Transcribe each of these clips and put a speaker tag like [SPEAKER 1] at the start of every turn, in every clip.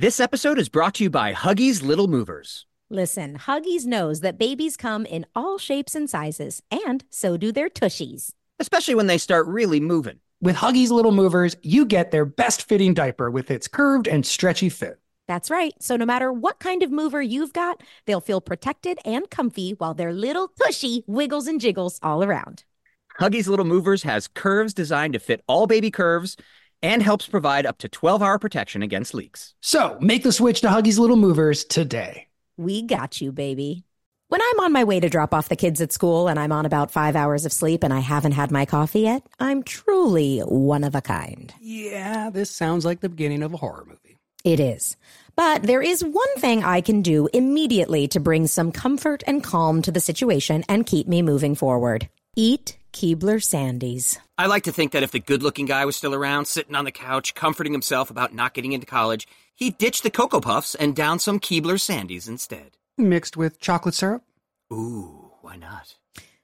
[SPEAKER 1] This episode is brought to you by Huggies Little Movers.
[SPEAKER 2] Listen, Huggies knows that babies come in all shapes and sizes, and so do their tushies.
[SPEAKER 1] Especially when they start really moving.
[SPEAKER 3] With Huggies Little Movers, you get their best fitting diaper with its curved and stretchy fit.
[SPEAKER 2] That's right. So no matter what kind of mover you've got, they'll feel protected and comfy while their little tushy wiggles and jiggles all around.
[SPEAKER 1] Huggies Little Movers has curves designed to fit all baby curves and helps provide up to 12 hour protection against leaks.
[SPEAKER 3] So make the switch to Huggies Little Movers today.
[SPEAKER 2] We got you, baby. When I'm on my way to drop off the kids at school and I'm on about five hours of sleep and I haven't had my coffee yet, I'm truly one of a kind.
[SPEAKER 3] Yeah, this sounds like the beginning of a horror movie.
[SPEAKER 2] It is. But there is one thing I can do immediately to bring some comfort and calm to the situation and keep me moving forward. Eat Keebler Sandies.
[SPEAKER 4] I like to think that if the good looking guy was still around, sitting on the couch, comforting himself about not getting into college, he'd ditch the Cocoa Puffs and down some Keebler Sandies instead.
[SPEAKER 3] Mixed with chocolate syrup?
[SPEAKER 4] Ooh, why not?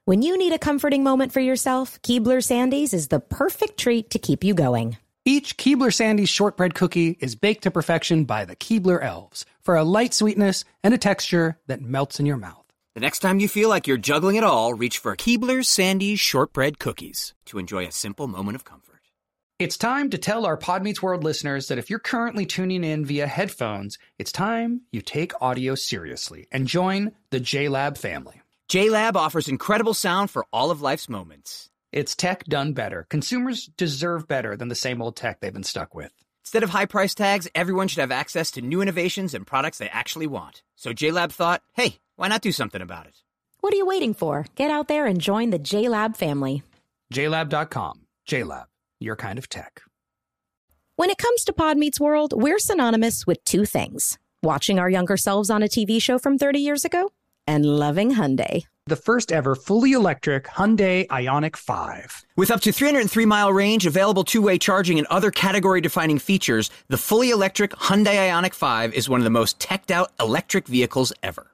[SPEAKER 2] When you need a comforting moment for yourself, Keebler Sandies is the perfect treat to keep you going.
[SPEAKER 3] Each Keebler Sandies shortbread cookie is baked to perfection by the Keebler elves for a light sweetness and a texture that melts in your mouth.
[SPEAKER 4] The next time you feel like you're juggling it all, reach for Keebler Sandies shortbread cookies to enjoy a simple moment of comfort.
[SPEAKER 3] It's time to tell our Pod Meets World listeners that if you're currently tuning in via headphones, it's time you take audio seriously and join the JLab family.
[SPEAKER 4] JLab offers incredible sound for all of life's moments.
[SPEAKER 3] It's tech done better. Consumers deserve better than the same old tech they've been stuck with.
[SPEAKER 4] Instead of high price tags, everyone should have access to new innovations and products they actually want. So JLab thought, hey, why not do something about it?
[SPEAKER 2] What are you waiting for? Get out there and join the JLab family.
[SPEAKER 3] JLab.com. JLab, your kind of tech.
[SPEAKER 2] When it comes to Pod Meets World, we're synonymous with two things watching our younger selves on a TV show from 30 years ago and loving Hyundai.
[SPEAKER 3] The first ever fully electric Hyundai Ioniq 5.
[SPEAKER 4] With up to 303 mile range, available two way charging, and other category defining features, the fully electric Hyundai Ioniq 5 is one of the most teched out electric vehicles ever.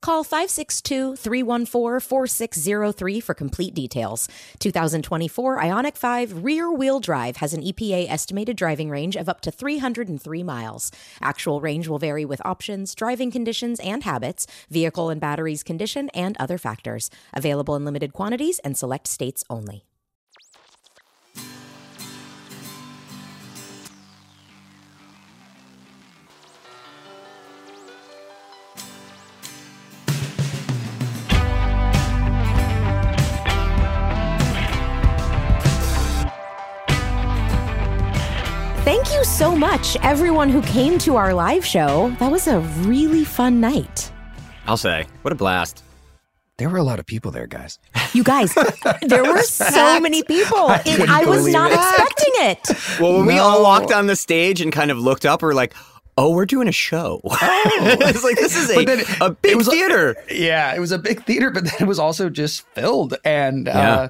[SPEAKER 2] Call 562 314 4603 for complete details. 2024 Ioniq 5 rear wheel drive has an EPA estimated driving range of up to 303 miles. Actual range will vary with options, driving conditions and habits, vehicle and batteries condition, and other factors. Available in limited quantities and select states only. So much, everyone who came to our live show. That was a really fun night.
[SPEAKER 4] I'll say, what a blast.
[SPEAKER 3] There were a lot of people there, guys.
[SPEAKER 2] You guys, there were so many people. It, I, was not
[SPEAKER 3] it.
[SPEAKER 2] expecting it.
[SPEAKER 4] Well, when we all walked on the stage and kind of looked up, we are like, oh, we're doing a show. it's like, this is a,
[SPEAKER 3] then
[SPEAKER 4] a
[SPEAKER 3] it
[SPEAKER 4] big
[SPEAKER 3] was-
[SPEAKER 4] theater.
[SPEAKER 3] Yeah, it was a big theater, but then it was also just filled. And
[SPEAKER 4] Yeah.
[SPEAKER 3] uh,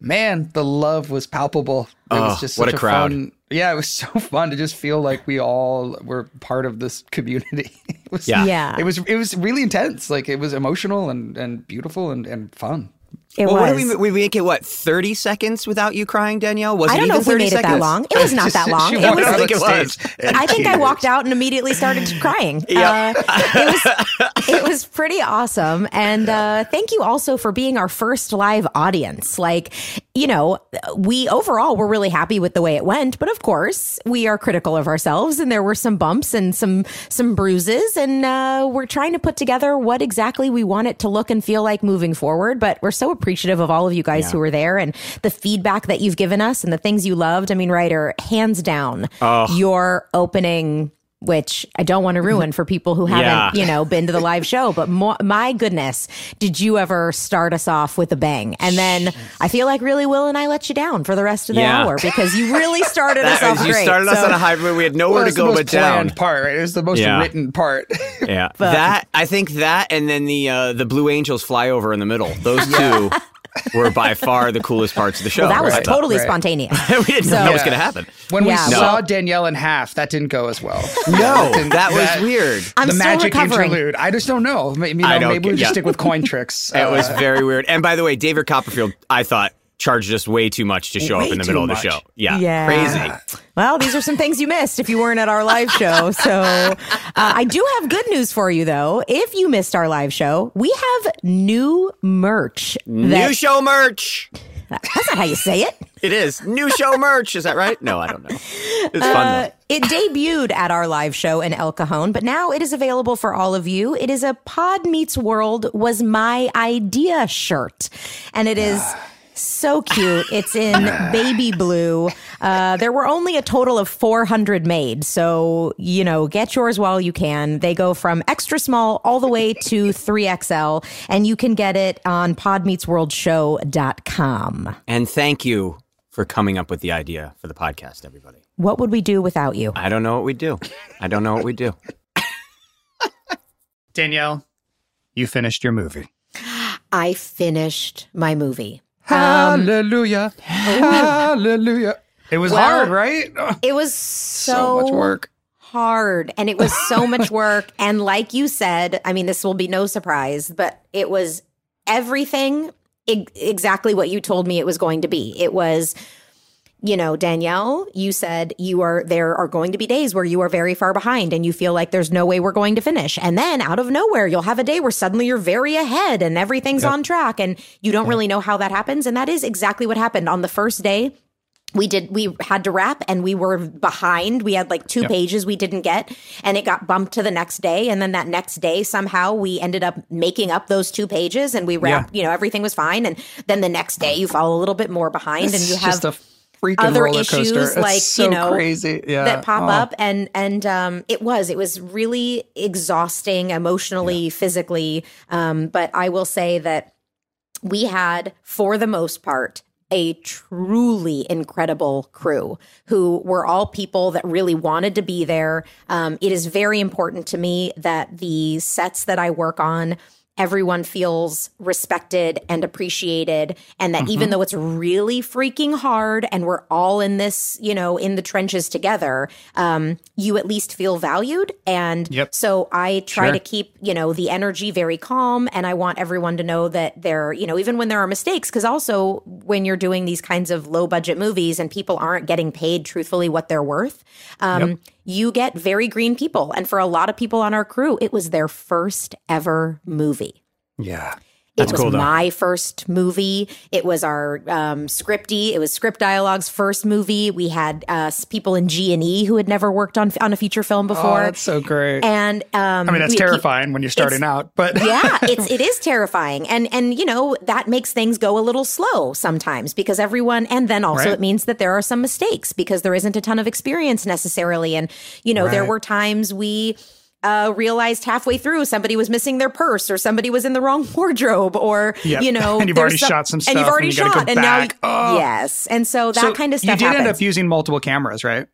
[SPEAKER 3] man, the love was palpable. It
[SPEAKER 4] Oh,
[SPEAKER 3] was just
[SPEAKER 4] what
[SPEAKER 3] such
[SPEAKER 4] a crowd.
[SPEAKER 3] Fun, yeah, it was so fun to just feel like we all were part of this community. It was,
[SPEAKER 4] Yeah.
[SPEAKER 2] Yeah.
[SPEAKER 3] It was it was really intense. Like it was emotional and, and beautiful and, and fun.
[SPEAKER 2] It
[SPEAKER 4] well,
[SPEAKER 2] was.
[SPEAKER 4] what we, we make it, what, 30 seconds without you crying, Danielle? Was
[SPEAKER 2] I
[SPEAKER 4] it
[SPEAKER 2] don't know
[SPEAKER 4] even
[SPEAKER 2] if we
[SPEAKER 4] 30
[SPEAKER 2] made it that
[SPEAKER 4] seconds?
[SPEAKER 2] long. It was not that long. It was
[SPEAKER 4] I think it was.
[SPEAKER 2] I think I walked out and immediately started crying.
[SPEAKER 4] Yeah.
[SPEAKER 2] Uh, it was it was pretty awesome, and uh, thank you also for being our first live audience. Like, you know, we overall were really happy with the way it went, but of course, we are critical of ourselves, and there were some bumps and some some bruises, and uh, we're trying to put together what exactly we want it to look and feel like moving forward. But we're so appreciative of all of you guys who were there and the feedback that you've given us and the things you loved. I mean, Ryder, hands down, your opening. Which I don't want to ruin for people who haven't,
[SPEAKER 4] Yeah.
[SPEAKER 2] you know, been to the live show. But mo- my goodness, did you ever start us off with a bang? And then I feel like really Will and I let you down for the rest of the
[SPEAKER 4] Yeah.
[SPEAKER 2] hour because you really started us off
[SPEAKER 4] was- you
[SPEAKER 2] great.
[SPEAKER 4] started us
[SPEAKER 2] So-
[SPEAKER 4] on a high, we had nowhere
[SPEAKER 3] Well,
[SPEAKER 4] to
[SPEAKER 3] it's the
[SPEAKER 4] go
[SPEAKER 3] most
[SPEAKER 4] but down.
[SPEAKER 3] part, right? It was the most
[SPEAKER 4] Yeah.
[SPEAKER 3] written part.
[SPEAKER 4] Yeah, that I think that, and then the uh, the Blue Angels flyover in the middle. Those two. Were by far the coolest parts of the show.
[SPEAKER 2] Well, that was
[SPEAKER 4] right?
[SPEAKER 2] Totally
[SPEAKER 3] Right.
[SPEAKER 2] spontaneous.
[SPEAKER 4] we didn't know
[SPEAKER 2] So-
[SPEAKER 4] that was going to happen.
[SPEAKER 3] When we
[SPEAKER 2] Yeah.
[SPEAKER 3] saw Danielle in half, that didn't go as well.
[SPEAKER 4] No,
[SPEAKER 3] didn't-
[SPEAKER 4] that was weird.
[SPEAKER 2] I'm
[SPEAKER 3] the
[SPEAKER 2] still
[SPEAKER 3] magic
[SPEAKER 2] recovering.
[SPEAKER 3] interlude. I just don't know. Maybe, you know,
[SPEAKER 4] I don't
[SPEAKER 3] maybe we
[SPEAKER 4] get-
[SPEAKER 3] just
[SPEAKER 4] yeah.
[SPEAKER 3] stick with coin tricks.
[SPEAKER 4] It was
[SPEAKER 3] Uh,
[SPEAKER 4] very weird. And by the way, David Copperfield, I thought charged us way too much to show
[SPEAKER 3] Way
[SPEAKER 4] up in the middle of the show. Yeah,
[SPEAKER 2] Yeah.
[SPEAKER 4] crazy.
[SPEAKER 2] Well, these are some things you missed if you weren't at our live show. So, uh, I do have good news for you, though. If you missed our live show, we have new merch.
[SPEAKER 4] New show merch.
[SPEAKER 2] that's not how you say it.
[SPEAKER 4] It is new show merch. Is that right? No, I don't know. It's fun
[SPEAKER 2] Uh,
[SPEAKER 4] though.
[SPEAKER 2] it debuted at our live show in El Cajon, but now it is available for all of you. It is a Pod Meets World was my idea shirt, and it is so cute. It's in baby blue. Uh, there were only a total of 400 made, so you know, get yours while you can. They go from extra small all the way to 3XL, and you can get it on podmeetsworldshow.com.
[SPEAKER 4] And thank you for coming up with the idea for the podcast, everybody.
[SPEAKER 2] What would we do without you?
[SPEAKER 4] I don't know what we'd do. I don't know what we'd do.
[SPEAKER 3] Danielle, you finished your movie.
[SPEAKER 2] I finished my movie.
[SPEAKER 3] Um, Hallelujah. Oh. Hallelujah. It was
[SPEAKER 2] Well,
[SPEAKER 3] hard, right?
[SPEAKER 2] It was
[SPEAKER 3] so
[SPEAKER 2] so,
[SPEAKER 3] much work.
[SPEAKER 2] hard and it was so much work. And like you said, I mean, this will be no surprise, but it was everything e- exactly what you told me it was going to be. It was, you know, Danielle, you said you are, there are going to be days where you are very far behind and you feel like there's no way we're going to finish. And then out of nowhere, you'll have a day where suddenly you're very ahead and everything's on track and you don't really know how that happens. And that is exactly what happened. On the first day we did we had to wrap and we were behind. We had like two pages we didn't get and it got bumped to the next day. And then that next day somehow we ended up making up those two pages and we wrapped you know everything was fine. And then the next day you fall a little bit more behind and
[SPEAKER 3] It's
[SPEAKER 2] you have
[SPEAKER 3] just a freaking
[SPEAKER 2] other issues
[SPEAKER 3] It's
[SPEAKER 2] like, you know,
[SPEAKER 3] crazy. Yeah.
[SPEAKER 2] that pop
[SPEAKER 3] Oh.
[SPEAKER 2] up and and um it was it was really exhausting emotionally physically um but i will say that we had for the most part a truly incredible crew who were all people that really wanted to be there. Um, it is very important to me that the sets that I work on, everyone feels respected and appreciated. And that
[SPEAKER 3] Mm-hmm.
[SPEAKER 2] even though it's really freaking hard and we're all in this, you know, in the trenches together, um, you at least feel valued. And
[SPEAKER 3] Yep.
[SPEAKER 2] so I try
[SPEAKER 3] Sure.
[SPEAKER 2] to keep, you know, the energy very calm. And I want everyone to know that they're, you know, even when there are mistakes, because also when you're doing these kinds of low budget movies and people aren't getting paid truthfully what they're worth, um, you get very green people. And for a lot of people on our crew, it was their first ever movie.
[SPEAKER 3] Yeah.
[SPEAKER 2] It was
[SPEAKER 4] cool,
[SPEAKER 2] my first movie. It was our um, scripty. It was Script Dialogue's first movie. We had uh, people in G and E who had never worked on on a feature film
[SPEAKER 3] Oh,
[SPEAKER 2] before.
[SPEAKER 3] that's so great.
[SPEAKER 2] and um,
[SPEAKER 3] I mean, that's
[SPEAKER 2] we-
[SPEAKER 3] terrifying when you're starting out, but
[SPEAKER 2] yeah, it's it is terrifying, and and you know that makes things go a little slow sometimes because everyone, and then also
[SPEAKER 3] Right.
[SPEAKER 2] it means that there are some mistakes because there isn't a ton of experience necessarily, and you know there were times we. Uh, realized halfway through somebody was missing their purse or somebody was in the wrong wardrobe or
[SPEAKER 3] Yep.
[SPEAKER 2] you know
[SPEAKER 3] And you've already shot some stuff and
[SPEAKER 2] you've already
[SPEAKER 3] and you gotta go
[SPEAKER 2] shot and now
[SPEAKER 3] back. Oh.
[SPEAKER 2] yes and so that
[SPEAKER 3] So
[SPEAKER 2] kind of stuff
[SPEAKER 3] You did
[SPEAKER 2] happens.
[SPEAKER 3] end up using multiple cameras, right?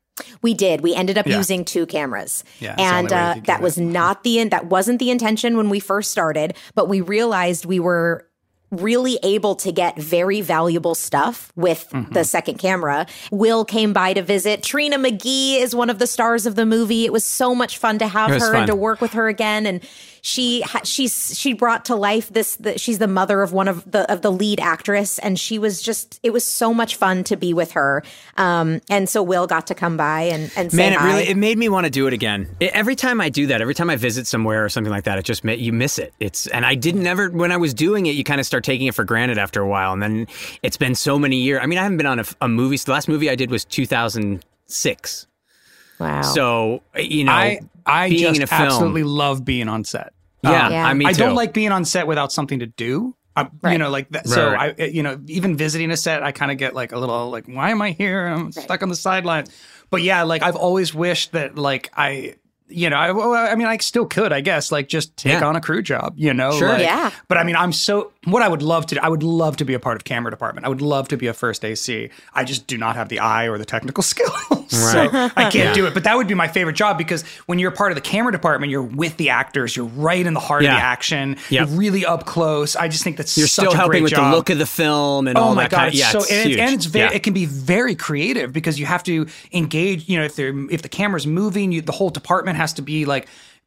[SPEAKER 2] We did. We ended up
[SPEAKER 3] Yeah.
[SPEAKER 2] using two cameras.
[SPEAKER 3] Yeah,
[SPEAKER 2] and
[SPEAKER 3] you
[SPEAKER 2] uh, that
[SPEAKER 3] it.
[SPEAKER 2] was not the that wasn't the intention when we first started, but we realized we were really able to get very valuable stuff with
[SPEAKER 3] Mm-hmm.
[SPEAKER 2] the second camera. Will came by to visit. Trina McGee is one of the stars of the movie. It was so much fun to have her
[SPEAKER 4] fun.
[SPEAKER 2] and to work with her again and she ha- she's she brought to life this the, she's the mother of one of the of the lead actress and she was just it was so much fun to be with her um and so will got to come by and and say
[SPEAKER 4] Man, it
[SPEAKER 2] hi.
[SPEAKER 4] really it made me want to do it again. It- every time I do that, every time I visit somewhere or something like that, it just you miss it. It's and I didn't ever when I was doing it, you kind of start taking it for granted after a while, and then it's been so many years. I mean, I haven't been on a, a movie. The last movie I did was 2006.
[SPEAKER 2] wow
[SPEAKER 4] So you know,
[SPEAKER 3] I I
[SPEAKER 4] being
[SPEAKER 3] just
[SPEAKER 4] in a film,
[SPEAKER 3] absolutely love being on set.
[SPEAKER 4] yeah,
[SPEAKER 2] Yeah.
[SPEAKER 4] I mean,
[SPEAKER 3] I don't like being on set without something to do. I, You know, like that. So
[SPEAKER 4] Right.
[SPEAKER 3] I, eh, you know, even visiting a set, I kind of get like a little like, why am I here? I'm stuck on the sidelines. But yeah, like I've always wished that like I, you know, I, I mean, I still could, I guess, like just take
[SPEAKER 4] Yeah.
[SPEAKER 3] on a crew job. You know,
[SPEAKER 4] Sure.
[SPEAKER 3] like-
[SPEAKER 2] Yeah.
[SPEAKER 3] But I mean, I'm so what I would love to do, I would love to be a part of camera department. I would love to be a first AC. I just do not have the eye or the technical skill. so I can't
[SPEAKER 4] Yeah.
[SPEAKER 3] do it. But that would be my favorite job because when you're a part of the camera department, you're with the actors, you're right in the heart
[SPEAKER 4] Yeah.
[SPEAKER 3] of the action.
[SPEAKER 4] Yep.
[SPEAKER 3] You're really up close. I just think that's
[SPEAKER 4] You're
[SPEAKER 3] such
[SPEAKER 4] still
[SPEAKER 3] a
[SPEAKER 4] helping
[SPEAKER 3] great
[SPEAKER 4] with
[SPEAKER 3] job.
[SPEAKER 4] the look of the film and
[SPEAKER 3] Oh
[SPEAKER 4] all
[SPEAKER 3] my
[SPEAKER 4] that
[SPEAKER 3] god!
[SPEAKER 4] kind of, yeah,
[SPEAKER 3] so
[SPEAKER 4] it's
[SPEAKER 3] and,
[SPEAKER 4] huge.
[SPEAKER 3] It's, and it's very
[SPEAKER 4] Yeah.
[SPEAKER 3] it can be very creative because you have to engage. You know, if they're if the camera's moving, you, the whole department has to be like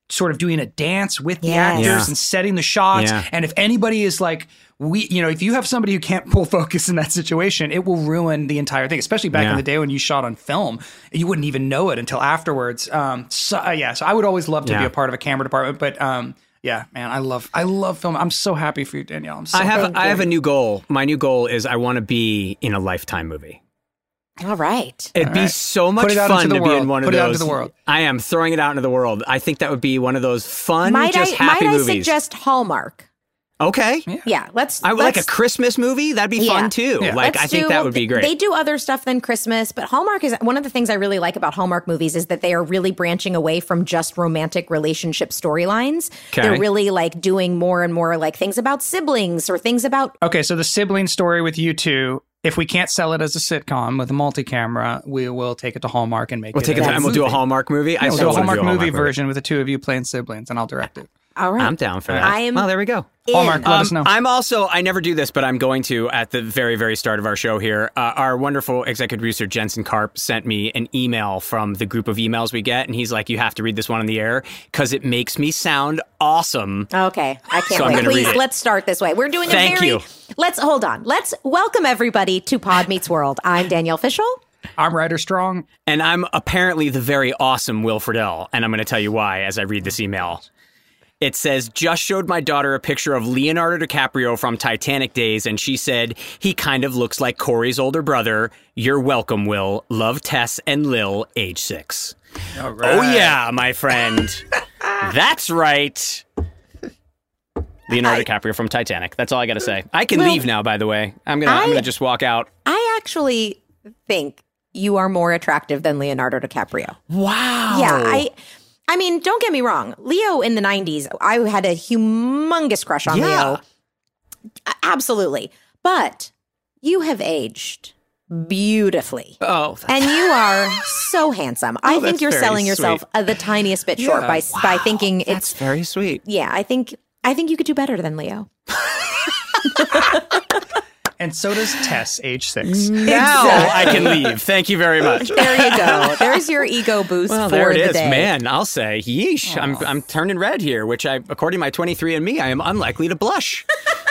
[SPEAKER 3] sort of doing a dance with the
[SPEAKER 2] Yes.
[SPEAKER 3] actors
[SPEAKER 4] Yeah.
[SPEAKER 3] and setting the shots.
[SPEAKER 4] Yeah.
[SPEAKER 3] And if anybody is like we, you know, if you have somebody who can't pull focus in that situation, it will ruin the entire thing. Especially back in the day when you shot on film, you wouldn't even know it until afterwards. Um, so uh, yeah, so I would always love to be a part of a camera department, but um. Yeah, man, I love I love film. I'm so happy for you, Danielle. I'm so
[SPEAKER 4] I have
[SPEAKER 3] happy
[SPEAKER 4] I have a new goal. My new goal is I want to be in a lifetime movie.
[SPEAKER 2] All right.
[SPEAKER 4] It'd be
[SPEAKER 3] right.
[SPEAKER 4] so much fun to
[SPEAKER 3] the
[SPEAKER 4] be in one
[SPEAKER 3] Put
[SPEAKER 4] of
[SPEAKER 3] it out
[SPEAKER 4] those.
[SPEAKER 3] into the world.
[SPEAKER 4] I am throwing it out into the world. I think that would be one of those fun,
[SPEAKER 2] Might
[SPEAKER 4] just
[SPEAKER 2] I
[SPEAKER 4] happy
[SPEAKER 2] might I suggest Hallmark?
[SPEAKER 4] okay.
[SPEAKER 2] Yeah, let's.
[SPEAKER 4] I would like a Christmas movie. That'd be
[SPEAKER 2] Yeah.
[SPEAKER 4] fun too.
[SPEAKER 3] Yeah.
[SPEAKER 4] Like
[SPEAKER 2] Let's
[SPEAKER 4] I think
[SPEAKER 2] do-
[SPEAKER 4] that
[SPEAKER 2] well,
[SPEAKER 4] would be great.
[SPEAKER 2] They do other stuff than Christmas, but Hallmark is one of the things I really like about Hallmark movies is that they are really branching away from just romantic relationship storylines.
[SPEAKER 4] Okay.
[SPEAKER 2] They're really like doing more and more like things about siblings or things about
[SPEAKER 3] Okay, so the sibling story with you two. If we can't sell it as a sitcom with a multi-camera, we will take it to Hallmark and make
[SPEAKER 4] we'll
[SPEAKER 3] it.
[SPEAKER 4] take it
[SPEAKER 3] a
[SPEAKER 4] to, and we'll do a. Hallmark movie. I
[SPEAKER 3] We'll do a
[SPEAKER 4] wanna
[SPEAKER 3] Hallmark, movie version with the two of you playing siblings, and I'll direct it.
[SPEAKER 2] All right.
[SPEAKER 4] I'm down for that.
[SPEAKER 2] I am
[SPEAKER 4] well, there we go.
[SPEAKER 3] Hallmark, let us know.
[SPEAKER 4] Um, I'm also, I never do this, but I'm going to at the very, very start of our show here. Uh, our wonderful executive producer, Jensen Karp, sent me an email from the group of emails we get. And he's like, you have to read this one on the air because it makes me sound awesome.
[SPEAKER 2] Okay, I can't
[SPEAKER 4] So I'm
[SPEAKER 2] wait.
[SPEAKER 4] gonna
[SPEAKER 2] Please,
[SPEAKER 4] read it.
[SPEAKER 2] let's start this way. We're doing
[SPEAKER 4] Thank
[SPEAKER 2] a very.
[SPEAKER 4] you.
[SPEAKER 2] Let's hold on. Let's welcome everybody to Pod Meets World. I'm Danielle Fishel.
[SPEAKER 3] I'm Ryder Strong.
[SPEAKER 4] And I'm apparently the very awesome Will Friedle. And I'm going to tell you why as I read this email. It says, just showed my daughter a picture of Leonardo DiCaprio from Titanic days, and she said, he kind of looks like Cory's older brother. You're welcome, Will. Love Tess and Lil, age six. Oh, yeah, my friend. That's right. Leonardo DiCaprio from Titanic. That's all I got to say. I can
[SPEAKER 2] Well,
[SPEAKER 4] leave now, by the way. I'm going to I'm going to just walk out.
[SPEAKER 2] I actually think you are more attractive than Leonardo DiCaprio.
[SPEAKER 4] Wow.
[SPEAKER 2] Yeah, I I mean, don't get me wrong. Leo in the 90s, I had a humongous crush on
[SPEAKER 4] Yeah.
[SPEAKER 2] Leo. Absolutely. But you have aged beautifully.
[SPEAKER 4] Oh,
[SPEAKER 2] And you are so handsome. I think you're selling yourself uh, the tiniest bit short
[SPEAKER 3] Yeah.
[SPEAKER 2] by by thinking
[SPEAKER 4] that's
[SPEAKER 2] it's
[SPEAKER 4] very sweet.
[SPEAKER 2] yeah, I think I think you could do better than Leo.
[SPEAKER 3] And so does Tess, age six.
[SPEAKER 4] Now I can leave. Thank you very much.
[SPEAKER 2] There you go. There's your ego boost
[SPEAKER 4] Well,
[SPEAKER 2] for
[SPEAKER 4] there it
[SPEAKER 2] the
[SPEAKER 4] is,
[SPEAKER 2] day.
[SPEAKER 4] man. I'll say, yeesh. I'm I'm turning red here, which I, according to my 23andMe, I am unlikely to blush.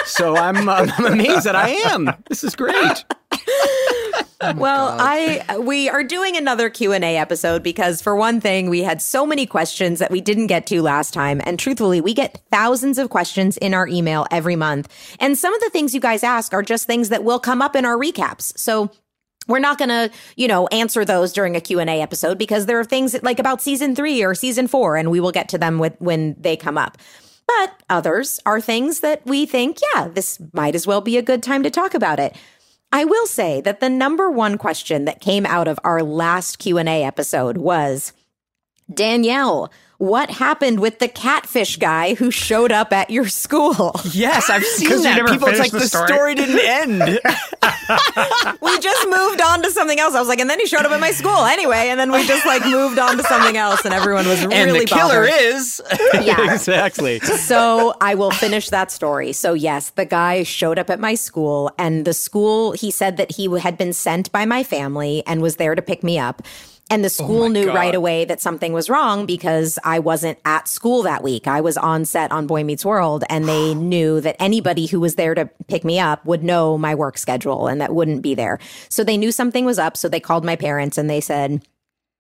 [SPEAKER 4] so I'm um, I'm amazed that I am. This is great.
[SPEAKER 2] Oh well, I we are doing another Q&A episode because for one thing, we had so many questions that we didn't get to last time and truthfully, we get thousands of questions in our email every month. And some of the things you guys ask are just things that will come up in our recaps. So we're not going to, you know, answer those during a Q&A episode because there are things like about season 3 or season 4 and we will get to them with, when they come up. But others are things that we think, yeah, this might as well be a good time to talk about it. I will say that the number one question that came out of our last Q&A episode was Danielle, what happened with the catfish guy who showed up at your school?
[SPEAKER 4] Yes, I've seen that.
[SPEAKER 3] never
[SPEAKER 4] People, it's like
[SPEAKER 3] finished
[SPEAKER 4] the
[SPEAKER 3] the
[SPEAKER 4] story.
[SPEAKER 3] story.
[SPEAKER 4] didn't end.
[SPEAKER 2] we just moved on to something else. I was like, and then he showed up at my school anyway, and then we just like moved on to something else, and everyone was really
[SPEAKER 4] and the killer is
[SPEAKER 2] Yeah.
[SPEAKER 4] exactly.
[SPEAKER 2] So I will finish that story. So yes, the guy showed up at my school and the school, he said that he had been sent by my family and was there to pick me up. And the oh school knew
[SPEAKER 3] God.
[SPEAKER 2] right away that something was wrong because I wasn't at school that week. I was on set on Boy Meets World and they knew that anybody who was there to pick me up would know my work schedule and that wouldn't be there. So they knew something was up. So they called my parents and they said,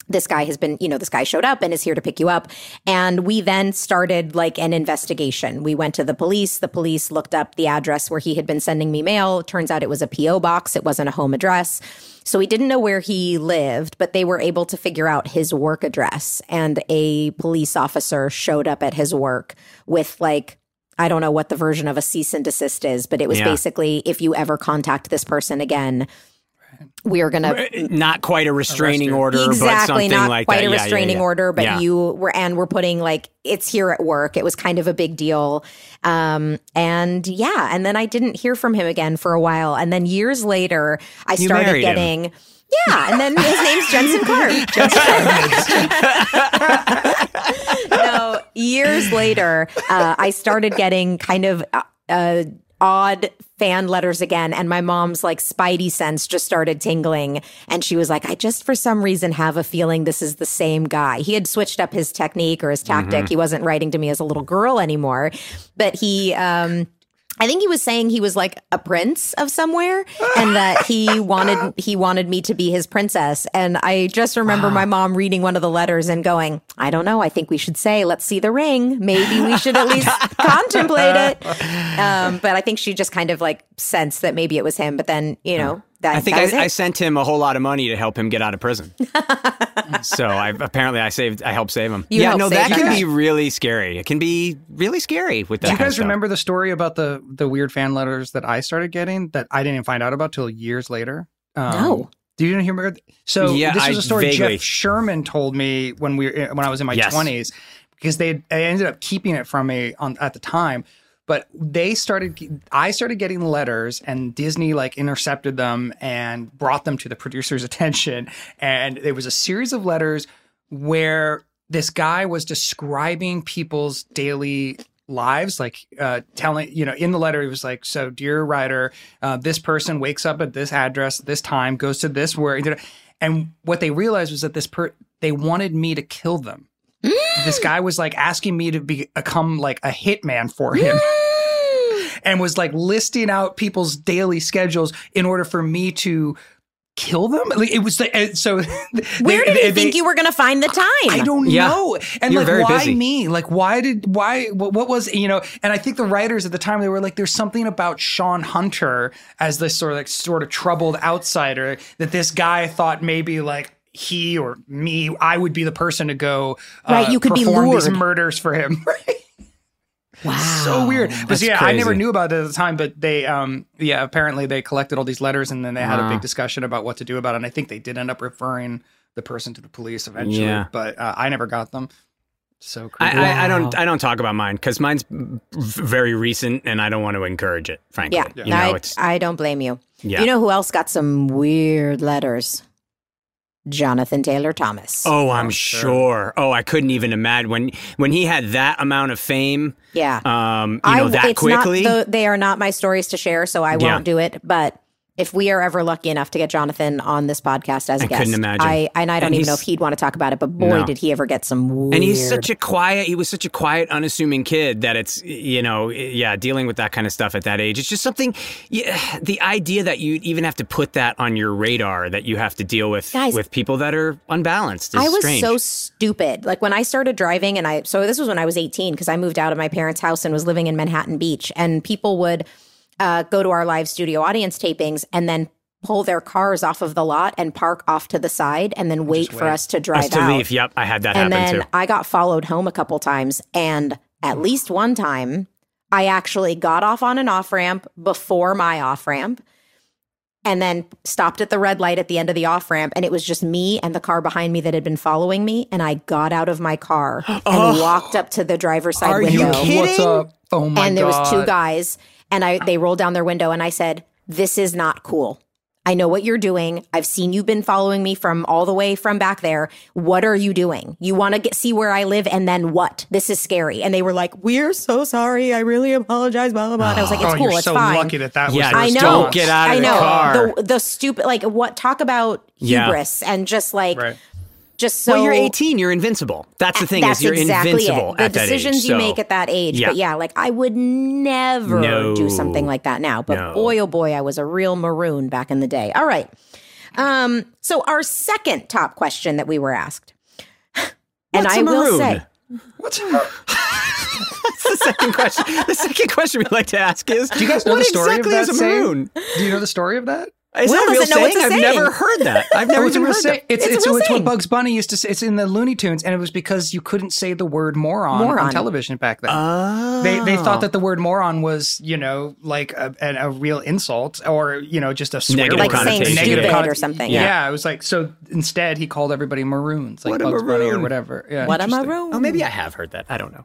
[SPEAKER 2] this guy has been, you know, this guy showed up and is here to pick you up. And we then started like an investigation. We went to the police. The police looked up the address where he had been sending me mail. Turns out it was a P.O. box, it wasn't a home address. So we didn't know where he lived, but they were able to figure out his work address. And a police officer showed up at his work with like, I don't know what the version of a cease and desist is, but it was
[SPEAKER 4] Yeah.
[SPEAKER 2] basically if you ever contact this person again, we are gonna
[SPEAKER 4] not quite a restraining
[SPEAKER 3] you.
[SPEAKER 4] order, but
[SPEAKER 2] exactly
[SPEAKER 4] something
[SPEAKER 2] not
[SPEAKER 4] like
[SPEAKER 2] quite
[SPEAKER 4] that.
[SPEAKER 2] a
[SPEAKER 4] Yeah, yeah,
[SPEAKER 2] restraining
[SPEAKER 4] yeah.
[SPEAKER 2] order but
[SPEAKER 4] Yeah.
[SPEAKER 2] you were and we're putting like it's here at work it was kind of a big deal um and yeah and then i didn't hear from him again for a while and then years later i
[SPEAKER 4] You
[SPEAKER 2] started
[SPEAKER 4] married him.
[SPEAKER 2] getting yeah and then his name's jensen karp jensen no years later uh, i started getting kind of uh, uh, odd fan letters again and my mom's like spidey sense just started tingling and she was like i just for some reason have a feeling this is the same guy. He had switched up his technique or his tactic. He wasn't writing to me as a little girl anymore but he um I think he was saying he was like a prince of somewhere and that he wanted he wanted me to be his princess. And I just remember my mom reading one of the letters and going I don't know. I think we should say let's see the ring. Maybe we should at least contemplate it um, but I think she just kind of like sensed that maybe it was him. But then you know that
[SPEAKER 4] I think
[SPEAKER 2] that was
[SPEAKER 4] I, I sent him a whole lot of money to help him get out of prison. so I apparently I saved I helped save him.
[SPEAKER 2] You
[SPEAKER 4] yeah, no, that can
[SPEAKER 2] Okay.
[SPEAKER 4] be really scary. It can be really scary with that.
[SPEAKER 3] Do you
[SPEAKER 4] kind of
[SPEAKER 3] guys
[SPEAKER 4] stuff.
[SPEAKER 3] remember the story about the the weird fan letters that I started getting that I didn't even find out about till years later? Um,
[SPEAKER 2] No.
[SPEAKER 3] Do you hear? So
[SPEAKER 4] Yeah,
[SPEAKER 3] this was a story
[SPEAKER 4] vaguely-
[SPEAKER 3] Jeff Sherman told me when we when I was in my
[SPEAKER 4] Yes.
[SPEAKER 3] twenties because they I ended up keeping it from me on at the time. But they started. I started getting letters, and Disney like intercepted them and brought them to the producer's attention. And there was a series of letters where this guy was describing people's daily lives like uh telling you know in the letter he was like so dear Ryder uh this person wakes up at this address this time goes to this where and what they realized was that this per they wanted me to kill them this guy was like asking me to be, become like a hitman for him and was like listing out people's daily schedules in order for me to kill them like it was like so
[SPEAKER 2] where did he think you were going to find the time
[SPEAKER 3] I don't
[SPEAKER 4] Yeah.
[SPEAKER 3] know. And
[SPEAKER 4] You're
[SPEAKER 3] like,
[SPEAKER 4] very
[SPEAKER 3] why
[SPEAKER 4] busy.
[SPEAKER 3] me? Like, why did, why, what, what was, you know, and I think the writers at the time, they were like, there's something about Shawn Hunter as this sort of like, sort of troubled outsider that this guy thought maybe like, he or me, I would be the person to go, uh,
[SPEAKER 2] Right, you could be
[SPEAKER 3] perform these murders for him. Right?
[SPEAKER 2] wow
[SPEAKER 3] so weird. But
[SPEAKER 4] That's
[SPEAKER 3] yeah, I never knew about it at the time. But they, um, yeah, apparently they collected all these letters and then they had a big discussion about what to do about it. And I think they did end up referring the person to the police eventually.
[SPEAKER 4] Yeah.
[SPEAKER 3] But uh, I never got them. So creepy.
[SPEAKER 4] I, I, I don't. I don't talk about mine because mine's very recent, and I don't want to encourage it. Frankly,
[SPEAKER 2] yeah,
[SPEAKER 4] you know,
[SPEAKER 2] I,
[SPEAKER 4] it's
[SPEAKER 2] I don't blame you
[SPEAKER 4] yeah.
[SPEAKER 2] you know who else got some weird letters jonathan taylor thomas
[SPEAKER 4] oh, I'm
[SPEAKER 3] sure.
[SPEAKER 4] sure. Oh, I couldn't even imagine when when he had that amount of fame.
[SPEAKER 2] yeah
[SPEAKER 4] Um, you know that
[SPEAKER 2] it's
[SPEAKER 4] quickly.
[SPEAKER 2] Not the, they are not my stories to share, so I won't
[SPEAKER 4] Yeah.
[SPEAKER 2] do it. But if we are ever lucky enough to get Jonathan on this podcast as a
[SPEAKER 4] I
[SPEAKER 2] guest,
[SPEAKER 4] couldn't imagine.
[SPEAKER 2] I and I don't
[SPEAKER 4] And
[SPEAKER 2] even know if he'd want to talk about it. But boy,
[SPEAKER 4] No.
[SPEAKER 2] did he ever get some weird.
[SPEAKER 4] and he's such a quiet. He was such a quiet, unassuming kid that it's you know yeah, dealing with that kind of stuff at that age. It's just something. Yeah, the idea that you even have to put that on your radar that you have to deal with
[SPEAKER 2] Guys,
[SPEAKER 4] with people that are unbalanced. Is
[SPEAKER 2] I was
[SPEAKER 4] strange.
[SPEAKER 2] so stupid. Like when I started driving, and I so this was when I was 18 because I moved out of my parents' house and was living in Manhattan Beach, and people would uh, go to our live studio audience tapings and then pull their cars off of the lot and park off to the side and then wait for us to drive
[SPEAKER 4] Us to
[SPEAKER 2] out.
[SPEAKER 4] leave. Yep, I had that
[SPEAKER 2] and
[SPEAKER 4] happen
[SPEAKER 2] then
[SPEAKER 4] too.
[SPEAKER 2] I got followed home a couple times, and at least one time, I actually got off on an off ramp before my off ramp, and then stopped at the red light at the end of the off ramp, and it was just me and the car behind me that had been following me, and I got out of my car and walked up to the driver's side
[SPEAKER 4] Are you
[SPEAKER 2] window,
[SPEAKER 4] kidding?
[SPEAKER 3] What's up? Oh my
[SPEAKER 2] and there was two guys, and I they rolled down their window, and I said, "This is not cool." I know what you're doing. I've seen you've been following me from all the way from back there. What are you doing? You want to get see where I live and then what? This is scary. And they were like, "We're so sorry. I really apologize." Blah blah blah. And I was like, oh, "It's
[SPEAKER 3] oh,
[SPEAKER 2] cool.
[SPEAKER 3] you're
[SPEAKER 2] it's
[SPEAKER 3] so
[SPEAKER 2] fine."
[SPEAKER 3] lucky that that was
[SPEAKER 4] Yeah,
[SPEAKER 3] the
[SPEAKER 2] I know.
[SPEAKER 4] Don't get out of
[SPEAKER 2] I
[SPEAKER 4] the
[SPEAKER 2] know
[SPEAKER 4] car.
[SPEAKER 2] the the stupid like what talk about
[SPEAKER 4] Yeah.
[SPEAKER 2] hubris and just like
[SPEAKER 3] Right.
[SPEAKER 2] Just so
[SPEAKER 4] well, you're 18. You're invincible. That's the thing
[SPEAKER 2] that's
[SPEAKER 4] is you're
[SPEAKER 2] exactly
[SPEAKER 4] invincible
[SPEAKER 2] it. The
[SPEAKER 4] at that
[SPEAKER 2] decisions
[SPEAKER 4] age.
[SPEAKER 2] you
[SPEAKER 4] so-
[SPEAKER 2] make at that age.
[SPEAKER 4] Yeah.
[SPEAKER 2] But yeah, like I would never
[SPEAKER 4] No.
[SPEAKER 2] do something like that now. But
[SPEAKER 4] No.
[SPEAKER 2] boy, oh boy, I was a real maroon back in the day. All right. Um, so our second top question that we were asked. and
[SPEAKER 4] What's
[SPEAKER 2] I
[SPEAKER 4] a
[SPEAKER 2] will say
[SPEAKER 3] What's?
[SPEAKER 4] That's the second question. The second question we like to ask is,
[SPEAKER 3] Do you guys know
[SPEAKER 4] what
[SPEAKER 3] the story
[SPEAKER 4] exactly
[SPEAKER 3] of
[SPEAKER 4] is
[SPEAKER 3] that
[SPEAKER 4] a
[SPEAKER 3] saying?
[SPEAKER 4] maroon?
[SPEAKER 3] Do you know the story of that?
[SPEAKER 5] Is
[SPEAKER 2] Will
[SPEAKER 5] that a real
[SPEAKER 2] doesn't know it's
[SPEAKER 5] saying?
[SPEAKER 2] a
[SPEAKER 5] I've
[SPEAKER 2] saying.
[SPEAKER 5] never heard that. I've
[SPEAKER 3] Oh,
[SPEAKER 5] never
[SPEAKER 3] it's a
[SPEAKER 5] even heard
[SPEAKER 3] say-
[SPEAKER 5] that.
[SPEAKER 3] It's,
[SPEAKER 2] It's a
[SPEAKER 3] it's, it's what. Bugs Bunny used to say. It's in the Looney Tunes, and it was because you couldn't say the word moron,
[SPEAKER 2] Moron.
[SPEAKER 3] on television back then.
[SPEAKER 5] Oh.
[SPEAKER 3] They they thought oh. that the word moron was you know like a, a, a real insult or you know just a swear
[SPEAKER 5] Negative
[SPEAKER 3] word.
[SPEAKER 2] Like saying
[SPEAKER 5] connotation.
[SPEAKER 2] stupid
[SPEAKER 3] Negative conno-
[SPEAKER 2] or something.
[SPEAKER 3] Yeah.
[SPEAKER 2] Yeah.
[SPEAKER 3] it was like so. Instead, he called everybody maroons, like
[SPEAKER 5] What a
[SPEAKER 3] Bugs Bunny or whatever. Yeah,
[SPEAKER 2] What a maroon.
[SPEAKER 5] Oh, maybe I have heard that. I don't know.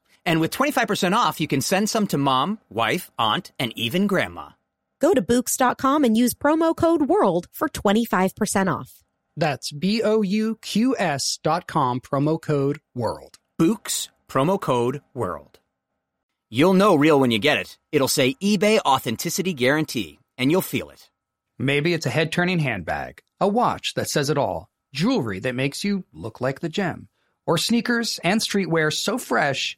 [SPEAKER 4] And with 25% off, you can send some to mom, wife, aunt, and even grandma.
[SPEAKER 2] Go to Bouqs.com and use promo code WORLD for 25% off.
[SPEAKER 6] That's B O U Q S dot com, promo code WORLD.
[SPEAKER 4] Bouqs, promo code WORLD. You'll know real when you get it. It'll say eBay Authenticity Guarantee, and you'll feel it.
[SPEAKER 3] Maybe it's a head turning handbag, a watch that says it all, jewelry that makes you look like the gem, or sneakers and streetwear so fresh,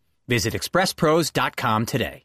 [SPEAKER 4] Visit expresspros.com today.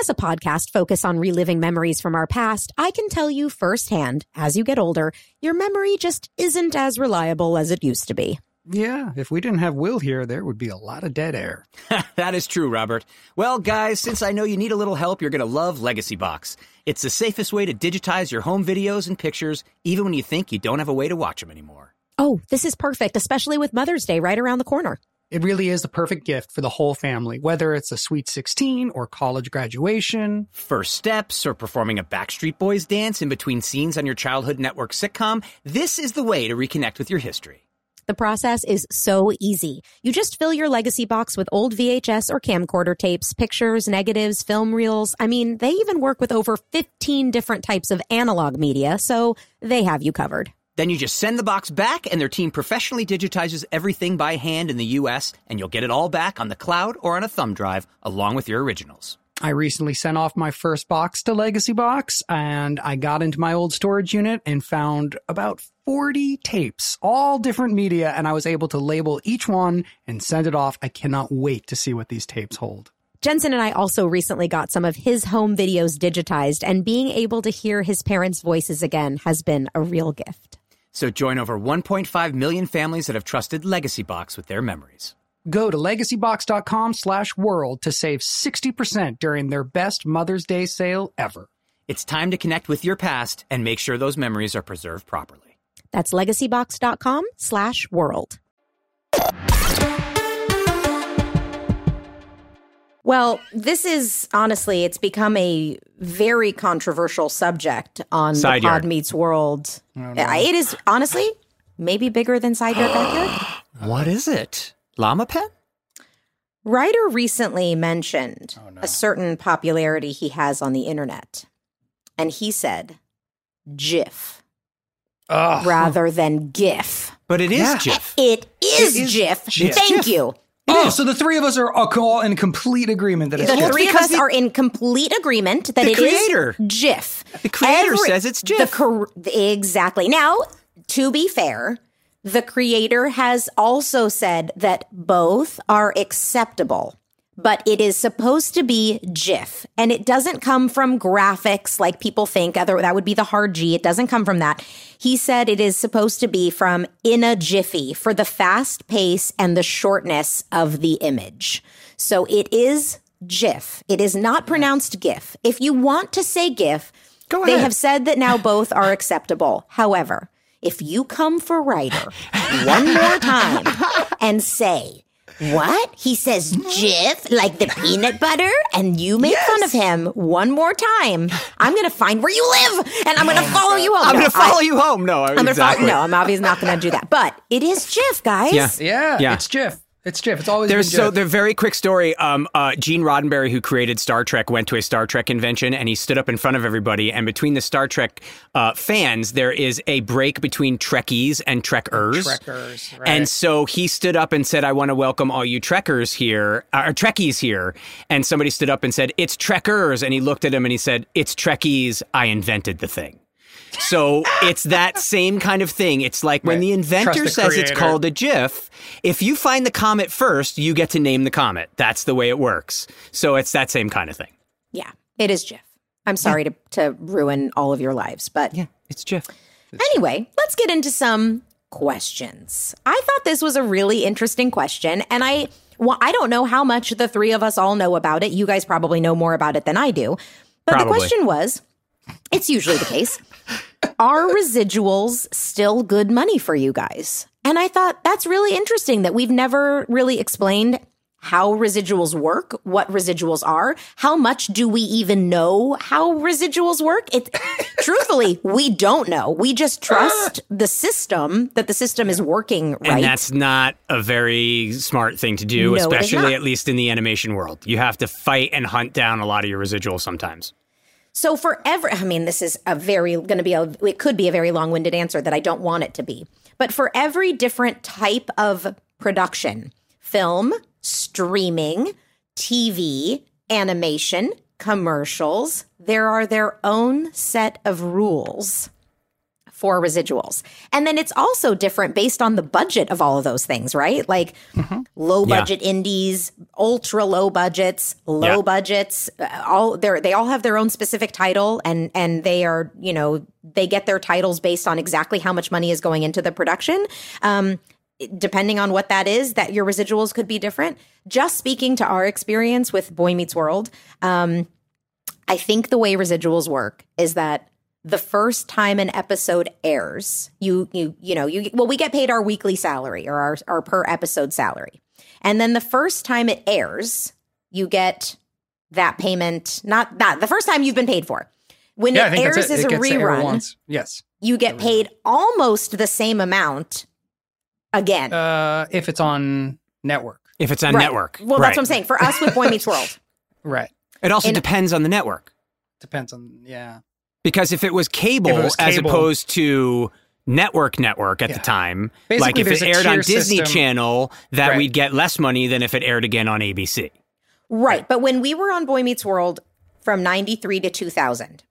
[SPEAKER 2] As a podcast focused on reliving memories from our past, I can tell you firsthand, as you get older, your memory just isn't as reliable as it used to be.
[SPEAKER 3] Yeah, if we didn't have Will here, there would be a lot of dead air.
[SPEAKER 4] that is true, Robert. Well, guys, since I know you need a little help, you're going to love Legacy Box. It's the safest way to digitize your home videos and pictures, even when you think you don't have a way to watch them anymore.
[SPEAKER 2] Oh, this is perfect, especially with Mother's Day right around the corner.
[SPEAKER 3] It really is the perfect gift for the whole family, whether it's a sweet 16 or college graduation.
[SPEAKER 4] First steps or performing a Backstreet Boys dance in between scenes on your childhood network sitcom, this is the way to reconnect with your history.
[SPEAKER 2] The process is so easy. You just fill your legacy box with old VHS or camcorder tapes, pictures, negatives, film reels. I mean, they even work with over 15 different types of analog media, so they have you covered.
[SPEAKER 4] Then you just send the box back, and their team professionally digitizes everything by hand in the US, and you'll get it all back on the cloud or on a thumb drive along with your originals.
[SPEAKER 7] I recently sent off my first box to Legacy Box and I got into my old storage unit and found about 40 tapes, all different media, and I was able to label each one and send it off. I cannot wait to see what these tapes hold.
[SPEAKER 2] Jensen and I also recently got some of his home videos digitized, and being able to hear his parents' voices again has been a real gift.
[SPEAKER 1] So join over 1.5 million families that have trusted Legacy Box with their memories.
[SPEAKER 7] Go to legacybox.com slash world to save 60% during their best Mother's Day sale ever.
[SPEAKER 1] It's time to connect with your past and make sure those memories are preserved properly.
[SPEAKER 2] That's legacybox.com Well, this is honestly, it's become a very controversial subject on
[SPEAKER 4] Side
[SPEAKER 2] the Pod
[SPEAKER 4] Yard.
[SPEAKER 2] Meets World. Uh, it is honestly maybe bigger than Side Yard Backyard.
[SPEAKER 4] What is it? Llama Pet?
[SPEAKER 2] Ryder recently mentioned a certain popularity he has on the internet. And he said GIF
[SPEAKER 3] Ugh.
[SPEAKER 2] rather than GIF.
[SPEAKER 4] But it is
[SPEAKER 3] Yeah.
[SPEAKER 4] Jif.
[SPEAKER 2] It is,
[SPEAKER 3] is
[SPEAKER 2] GIF.
[SPEAKER 3] GIF.
[SPEAKER 2] Thank
[SPEAKER 4] GIF.
[SPEAKER 2] you.
[SPEAKER 3] Oh, so the three of us are all in complete agreement that it's
[SPEAKER 2] The
[SPEAKER 3] just-
[SPEAKER 2] three of us
[SPEAKER 4] the-
[SPEAKER 2] are in complete agreement that
[SPEAKER 4] the
[SPEAKER 2] it is
[SPEAKER 4] creator.
[SPEAKER 2] GIF.
[SPEAKER 4] The creator says it's
[SPEAKER 2] The
[SPEAKER 4] GIF.
[SPEAKER 2] cor- exactly. Now, to be fair, the creator has also said that both are acceptable, but it is supposed to be GIF, and it doesn't come from graphics like people think. Other that would be the hard G. It doesn't come from that. He said it is supposed to be from in a jiffy for the fast pace and the shortness of the image. So it is GIF. It is not pronounced GIF. If you want to say GIF,
[SPEAKER 4] Go
[SPEAKER 2] they have said that now both are acceptable. However, if you come for Ryder one more time and say, what? He says Jif, like the peanut butter, and you make fun of him one more time. I'm going to find where you live and I'm going to follow you home.
[SPEAKER 4] I'm
[SPEAKER 2] No,
[SPEAKER 4] going to follow
[SPEAKER 2] I-
[SPEAKER 4] you home. No,
[SPEAKER 2] I'm gonna follow, no, I'm obviously not going to do that. But it is Jif, guys.
[SPEAKER 4] Yeah.
[SPEAKER 3] yeah,
[SPEAKER 4] Yeah.
[SPEAKER 3] it's Jif. It's Jif. It's always
[SPEAKER 4] There's so the very quick story. Um, uh, Gene Roddenberry, who created Star Trek, went to a Star Trek convention and he stood up in front of everybody. And between the Star Trek uh, fans, there is a break between Trekkies and Trekkers.
[SPEAKER 3] Trekkers, right.
[SPEAKER 4] And so he stood up and said, "I want to welcome all you Trekkers here, uh, or Trekkies here." And somebody stood up and said, "It's Trekkers." And he looked at him and he said, "It's Trekkies. I invented the thing." So it's that same kind of thing. It's like when
[SPEAKER 3] Right.
[SPEAKER 4] the inventor
[SPEAKER 3] the
[SPEAKER 4] says it's called a GIF, if you find the comet first, you get to name the comet. That's the way it works. So it's that same kind of thing.
[SPEAKER 2] Yeah, it is Jif. I'm sorry to, to ruin all of your lives, but
[SPEAKER 4] Yeah, it's GIF.
[SPEAKER 2] Anyway, let's get into some questions. I thought this was a really interesting question, and I well, I don't know how much the three of us all know about it. You guys probably know more about it than I do. But
[SPEAKER 4] Probably.
[SPEAKER 2] the question was, it's usually the case. Are residuals still good money for you guys? And I thought that's really interesting that we've never really explained how residuals work, what residuals are, how much do we even know how residuals work? It truthfully, we don't know. We just trust the system that the system is working right.
[SPEAKER 4] And that's not a very smart thing to do,
[SPEAKER 2] No,
[SPEAKER 4] especially at least in the animation world. You have to fight and hunt down a lot of your residuals sometimes.
[SPEAKER 2] So for every, I mean, this is a very going to be a, it could be a very long winded answer that I don't want it to be. But for every different type of production, film, streaming, TV, animation, commercials, there are their own set of rules for residuals. And then it's also different based on the budget of all of those things, right? Like low
[SPEAKER 4] Yeah.
[SPEAKER 2] budget indies, ultra low budgets, low
[SPEAKER 4] Yeah.
[SPEAKER 2] budgets, uh, all they they all have their own specific title and and they are, you know, they get their titles based on exactly how much money is going into the production. Um depending on what that is, that your residuals could be different. Just speaking to our experience with Boy Meets World, um, I think the way residuals work is that the first time an episode airs, you you you know you well we get paid our weekly salary or our our per episode salary, and then the first time it airs, you get that payment. Not that the first time you've been paid for. When
[SPEAKER 3] yeah,
[SPEAKER 2] it airs
[SPEAKER 3] that's it.
[SPEAKER 2] as
[SPEAKER 3] it
[SPEAKER 2] a
[SPEAKER 3] gets to air
[SPEAKER 2] rerun,
[SPEAKER 3] once. Yes.
[SPEAKER 2] you get paid almost the same amount again.
[SPEAKER 3] Uh, if it's on network.
[SPEAKER 4] If it's on
[SPEAKER 2] Right.
[SPEAKER 4] network.
[SPEAKER 2] Well,
[SPEAKER 4] right.
[SPEAKER 2] that's what I'm saying. For us with Boy Meets World,
[SPEAKER 3] Right.
[SPEAKER 4] It also
[SPEAKER 2] In-
[SPEAKER 4] depends on the network.
[SPEAKER 3] Depends on yeah.
[SPEAKER 4] Because if it was cable,
[SPEAKER 3] it was
[SPEAKER 4] as opposed to network network at
[SPEAKER 3] Yeah.
[SPEAKER 4] the time,
[SPEAKER 3] Basically,
[SPEAKER 4] like if
[SPEAKER 3] there's
[SPEAKER 4] it aired on Disney
[SPEAKER 3] system.
[SPEAKER 4] Channel, that
[SPEAKER 3] Right.
[SPEAKER 4] we'd get less money than if it aired again on ABC.
[SPEAKER 2] Right. But when we were on Boy Meets World from 93 to 2000,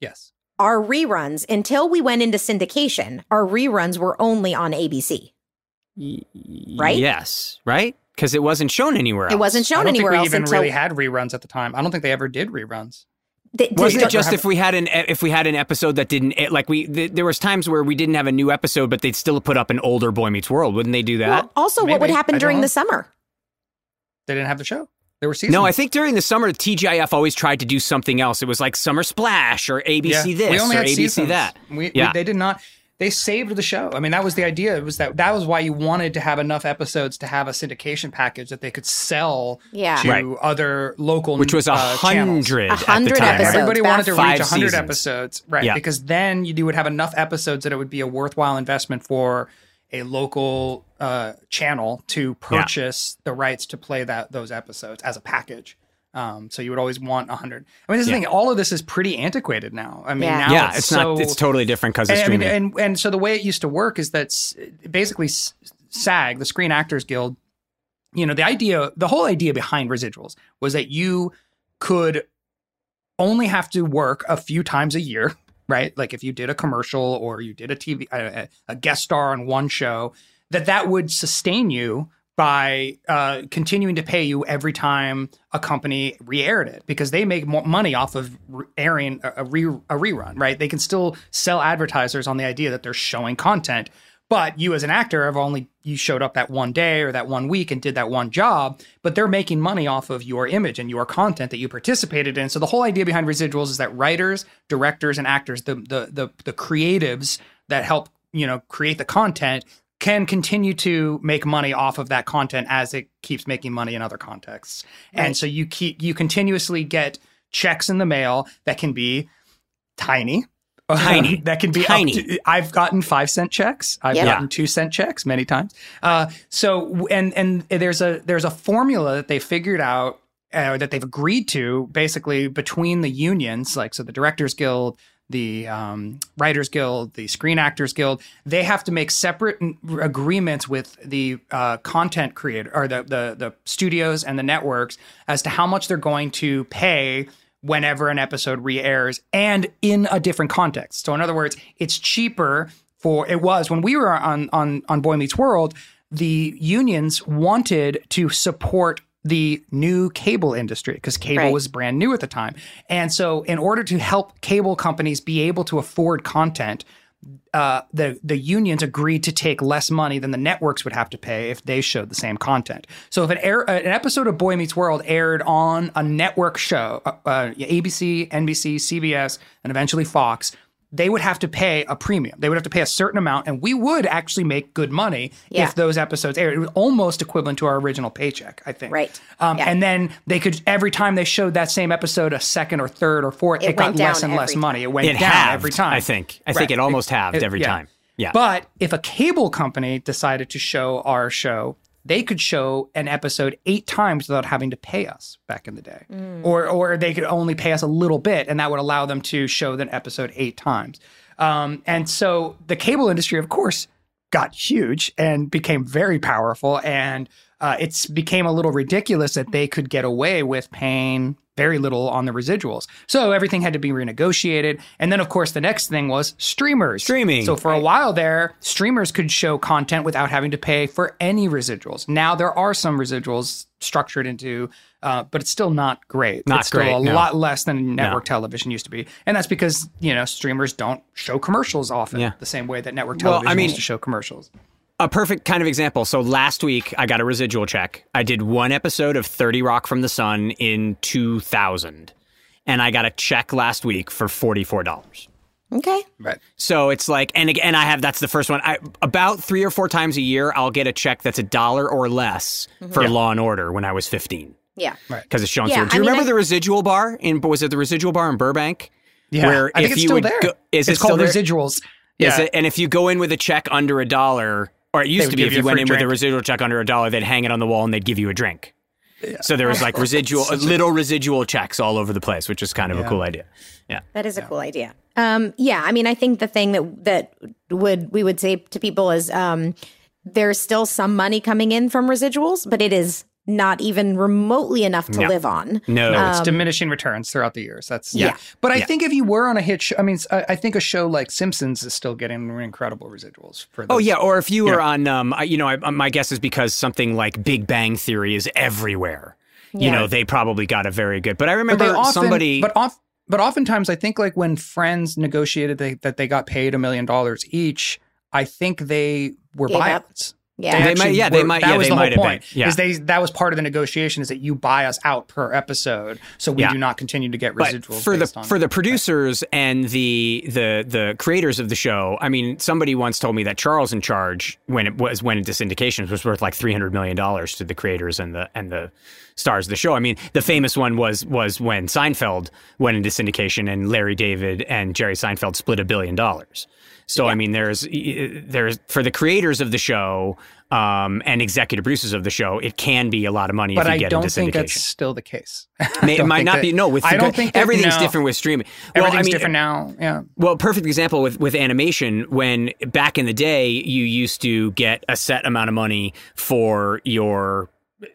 [SPEAKER 3] Yes.
[SPEAKER 2] our reruns, until we went into syndication, our reruns were only on ABC. Right?
[SPEAKER 4] Yes, right? Because it wasn't shown anywhere else.
[SPEAKER 2] It wasn't
[SPEAKER 3] I
[SPEAKER 2] shown
[SPEAKER 3] don't think
[SPEAKER 2] anywhere
[SPEAKER 3] we
[SPEAKER 2] else
[SPEAKER 3] even
[SPEAKER 2] until
[SPEAKER 3] really had reruns at the time. I don't think they ever did reruns.
[SPEAKER 2] Th- th-
[SPEAKER 4] Wasn't it just if we had an if we had an episode that didn't like we th- there was times where we didn't have a new episode but they'd still put up an older Boy Meets World wouldn't they do that?
[SPEAKER 2] well, also what would happen during
[SPEAKER 3] know.
[SPEAKER 2] the summer?
[SPEAKER 3] They didn't have the show. There were seasons.
[SPEAKER 4] no, I think during the summer TGIF always tried to do something else. It was like Summer Splash or ABC this
[SPEAKER 3] we only
[SPEAKER 4] or
[SPEAKER 3] had
[SPEAKER 4] ABC
[SPEAKER 3] seasons.
[SPEAKER 4] that.
[SPEAKER 3] We,
[SPEAKER 4] Yeah.
[SPEAKER 3] we, they did not. They saved the show. I mean, that was the idea. It was that that was why you wanted to have enough episodes to have a syndication package that they could sell
[SPEAKER 2] Yeah.
[SPEAKER 3] to
[SPEAKER 4] Right.
[SPEAKER 3] other local,
[SPEAKER 4] which was a
[SPEAKER 3] uh, channels.
[SPEAKER 4] hundred.
[SPEAKER 2] A hundred episodes.
[SPEAKER 3] Everybody wanted to
[SPEAKER 4] five
[SPEAKER 3] reach 100 episodes, right?
[SPEAKER 4] Yeah.
[SPEAKER 3] Because then you would have enough episodes that it would be a worthwhile investment for a local uh, channel to purchase the rights to play that those episodes as a package. Um, so you would always want 100. I mean, this is the
[SPEAKER 4] Yeah.
[SPEAKER 3] thing. All of this is pretty antiquated now. I mean,
[SPEAKER 2] Yeah.
[SPEAKER 3] now
[SPEAKER 4] Yeah,
[SPEAKER 3] it's,
[SPEAKER 4] it's
[SPEAKER 3] so,
[SPEAKER 4] not. It's totally different because of
[SPEAKER 3] and, I mean,
[SPEAKER 4] streaming.
[SPEAKER 3] and and so the way it used to work is that basically SAG, the Screen Actors Guild, you know, the idea, the whole idea behind residuals was that you could only have to work a few times a year, right? Like if you did a commercial or you did a TV, a, a guest star on one show, that that would sustain you by uh, continuing to pay you every time a company re-aired it because they make more money off of airing a, a, re- a rerun, right? They can still sell advertisers on the idea that they're showing content, but you as an actor have only you showed up that one day or that one week and did that one job, but they're making money off of your image and your content that you participated in. So the whole idea behind residuals is that writers, directors, and actors, the the the, the creatives that help you know create the content can continue to make money off of that content as it keeps making money in other contexts. And so you keep you continuously get checks in the mail that can be tiny.
[SPEAKER 4] Tiny.
[SPEAKER 3] that can be
[SPEAKER 4] Tiny.
[SPEAKER 3] To, I've gotten five cent checks. I've gotten two cent checks many times. Uh, so and and there's a there's a formula that they figured out uh, that they've agreed to basically between the unions, like so the Directors Guild, the um, Writers Guild, the Screen Actors Guild. They have to make separate agreements with the uh, content creator or the, the the studios and the networks as to how much they're going to pay whenever an episode re-airs and in a different context. So in other words, it's cheaper for it was when we were on on on Boy Meets World, the unions wanted to support the new cable industry because cable
[SPEAKER 2] Right.
[SPEAKER 3] was brand new at the time. And so in order to help cable companies be able to afford content, uh, the the unions agreed to take less money than the networks would have to pay if they showed the same content. So if an air, an episode of Boy Meets World aired on a network show, uh, uh, ABC, NBC, CBS, and eventually Fox, they would have to pay a premium. They would have to pay a certain amount, and we would actually make good money
[SPEAKER 2] Yeah.
[SPEAKER 3] if those episodes aired. It was almost equivalent to our original paycheck, I think.
[SPEAKER 2] Right.
[SPEAKER 3] Um,
[SPEAKER 2] Yeah.
[SPEAKER 3] And then they could every time they showed that same episode a second or third or fourth, it,
[SPEAKER 2] It
[SPEAKER 3] got less and less
[SPEAKER 2] every
[SPEAKER 3] money. It went
[SPEAKER 4] It
[SPEAKER 3] down
[SPEAKER 4] halved,
[SPEAKER 3] every time.
[SPEAKER 4] I think. I think it almost halved
[SPEAKER 3] it-
[SPEAKER 4] every
[SPEAKER 3] yeah.
[SPEAKER 4] time. Yeah.
[SPEAKER 3] But if a cable company decided to show our show, they could show an episode eight times without having to pay us back in the day. Or or they could only pay us a little bit and that would allow them to show that episode eight times. Um, and so the cable industry, of course, got huge and became very powerful and uh, it's became a little ridiculous that they could get away with paying very little on the residuals. So everything had to be renegotiated. And then, of course, the next thing was streamers.
[SPEAKER 4] Streaming.
[SPEAKER 3] So for a while there, streamers could show content without having to pay for any residuals. Now there are some residuals structured into, uh, but it's still not great.
[SPEAKER 4] Not
[SPEAKER 3] it's still
[SPEAKER 4] great,
[SPEAKER 3] a
[SPEAKER 4] no.
[SPEAKER 3] lot less than network television used to be, and that's because you know streamers don't show commercials often
[SPEAKER 4] Yeah.
[SPEAKER 3] the same way that network
[SPEAKER 4] Well, I
[SPEAKER 3] television
[SPEAKER 4] mean-
[SPEAKER 3] used to show commercials.
[SPEAKER 4] A perfect kind of example. So last week I got a residual check. I did one episode of 3rd Rock from the Sun in 2000 and I got a check last week for $44.
[SPEAKER 2] Okay.
[SPEAKER 3] Right.
[SPEAKER 4] So it's like, and again, I have that's the first one. I, about three or four times a year, I'll get a check that's a dollar or less mm-hmm. for Law and Order when I was 15
[SPEAKER 2] Yeah. Right.
[SPEAKER 4] Because it's shown
[SPEAKER 2] Yeah,
[SPEAKER 4] through. Do you
[SPEAKER 2] I mean,
[SPEAKER 4] remember
[SPEAKER 2] I-
[SPEAKER 4] the residual bar in? Was it the residual bar in Burbank?
[SPEAKER 3] Yeah.
[SPEAKER 4] Where
[SPEAKER 3] I think
[SPEAKER 4] if
[SPEAKER 3] it's
[SPEAKER 4] you
[SPEAKER 3] still
[SPEAKER 4] would
[SPEAKER 3] there.
[SPEAKER 4] go- is it
[SPEAKER 3] it's called
[SPEAKER 4] there?
[SPEAKER 3] residuals.
[SPEAKER 4] Is
[SPEAKER 3] Yeah.
[SPEAKER 4] it, and if you go in with a check under a dollar, or it used to be if
[SPEAKER 3] you
[SPEAKER 4] you went
[SPEAKER 3] free
[SPEAKER 4] in with a residual check under a dollar, they'd hang it on the wall and they'd give you a drink. So there was like residual, little residual checks all over the place, which is kind of a cool idea. Yeah.
[SPEAKER 2] That is a cool idea. Um, yeah, I mean, I think the thing that that would we would say to people is um, there's still some money coming in from residuals, but it is not even remotely enough to
[SPEAKER 4] No.
[SPEAKER 2] live on.
[SPEAKER 4] No,
[SPEAKER 3] No, it's
[SPEAKER 2] Um,
[SPEAKER 3] diminishing returns throughout the years. That's
[SPEAKER 4] Yeah.
[SPEAKER 3] But I
[SPEAKER 4] Yeah.
[SPEAKER 3] think if you were on a hit show, I mean, I I think a show like Simpsons is still getting incredible residuals for.
[SPEAKER 4] Oh yeah, or if you
[SPEAKER 3] Yeah.
[SPEAKER 4] were on, um, I- you know, I, my guess is because something like Big Bang Theory is everywhere. You know, they probably got a very good. But I remember
[SPEAKER 3] they often,
[SPEAKER 4] somebody.
[SPEAKER 3] but off, but oftentimes I think like when Friends negotiated they, that they got paid a million dollars each, I think they were
[SPEAKER 2] Gave up.
[SPEAKER 3] Buyouts.
[SPEAKER 2] Yeah.
[SPEAKER 4] They might-
[SPEAKER 3] actually
[SPEAKER 4] yeah, they might-
[SPEAKER 3] That
[SPEAKER 4] yeah,
[SPEAKER 3] was
[SPEAKER 4] they
[SPEAKER 3] the whole
[SPEAKER 4] might have
[SPEAKER 3] point.
[SPEAKER 4] been, yeah.
[SPEAKER 3] Is they that was part of the negotiation is that you buy us out per episode, so we
[SPEAKER 4] Yeah.
[SPEAKER 3] do not continue to get
[SPEAKER 4] but
[SPEAKER 3] residuals
[SPEAKER 4] for the
[SPEAKER 3] based on
[SPEAKER 4] for the producers and the the the creators of the show, I mean, somebody once told me that Charles in Charge, when it was went into syndication, was worth like three hundred million dollars to the creators and the and the stars of the show. I mean, the famous one was was when Seinfeld went into syndication and Larry David and Jerry Seinfeld split a billion dollars. So I mean, there's there's for the creators of the show um, and executive producers of the show, it can be a lot of money
[SPEAKER 3] but
[SPEAKER 4] if you
[SPEAKER 3] I
[SPEAKER 4] get
[SPEAKER 3] don't
[SPEAKER 4] into
[SPEAKER 3] think
[SPEAKER 4] syndication.
[SPEAKER 3] that's still the case.
[SPEAKER 4] May, it might not
[SPEAKER 3] that-
[SPEAKER 4] be. No, with
[SPEAKER 3] I don't think that
[SPEAKER 4] everything's
[SPEAKER 3] now-
[SPEAKER 4] different with streaming. Well,
[SPEAKER 3] Everything's
[SPEAKER 4] I mean,
[SPEAKER 3] different now. Yeah.
[SPEAKER 4] well, perfect example with with animation. When back in the day, you used to get a set amount of money for your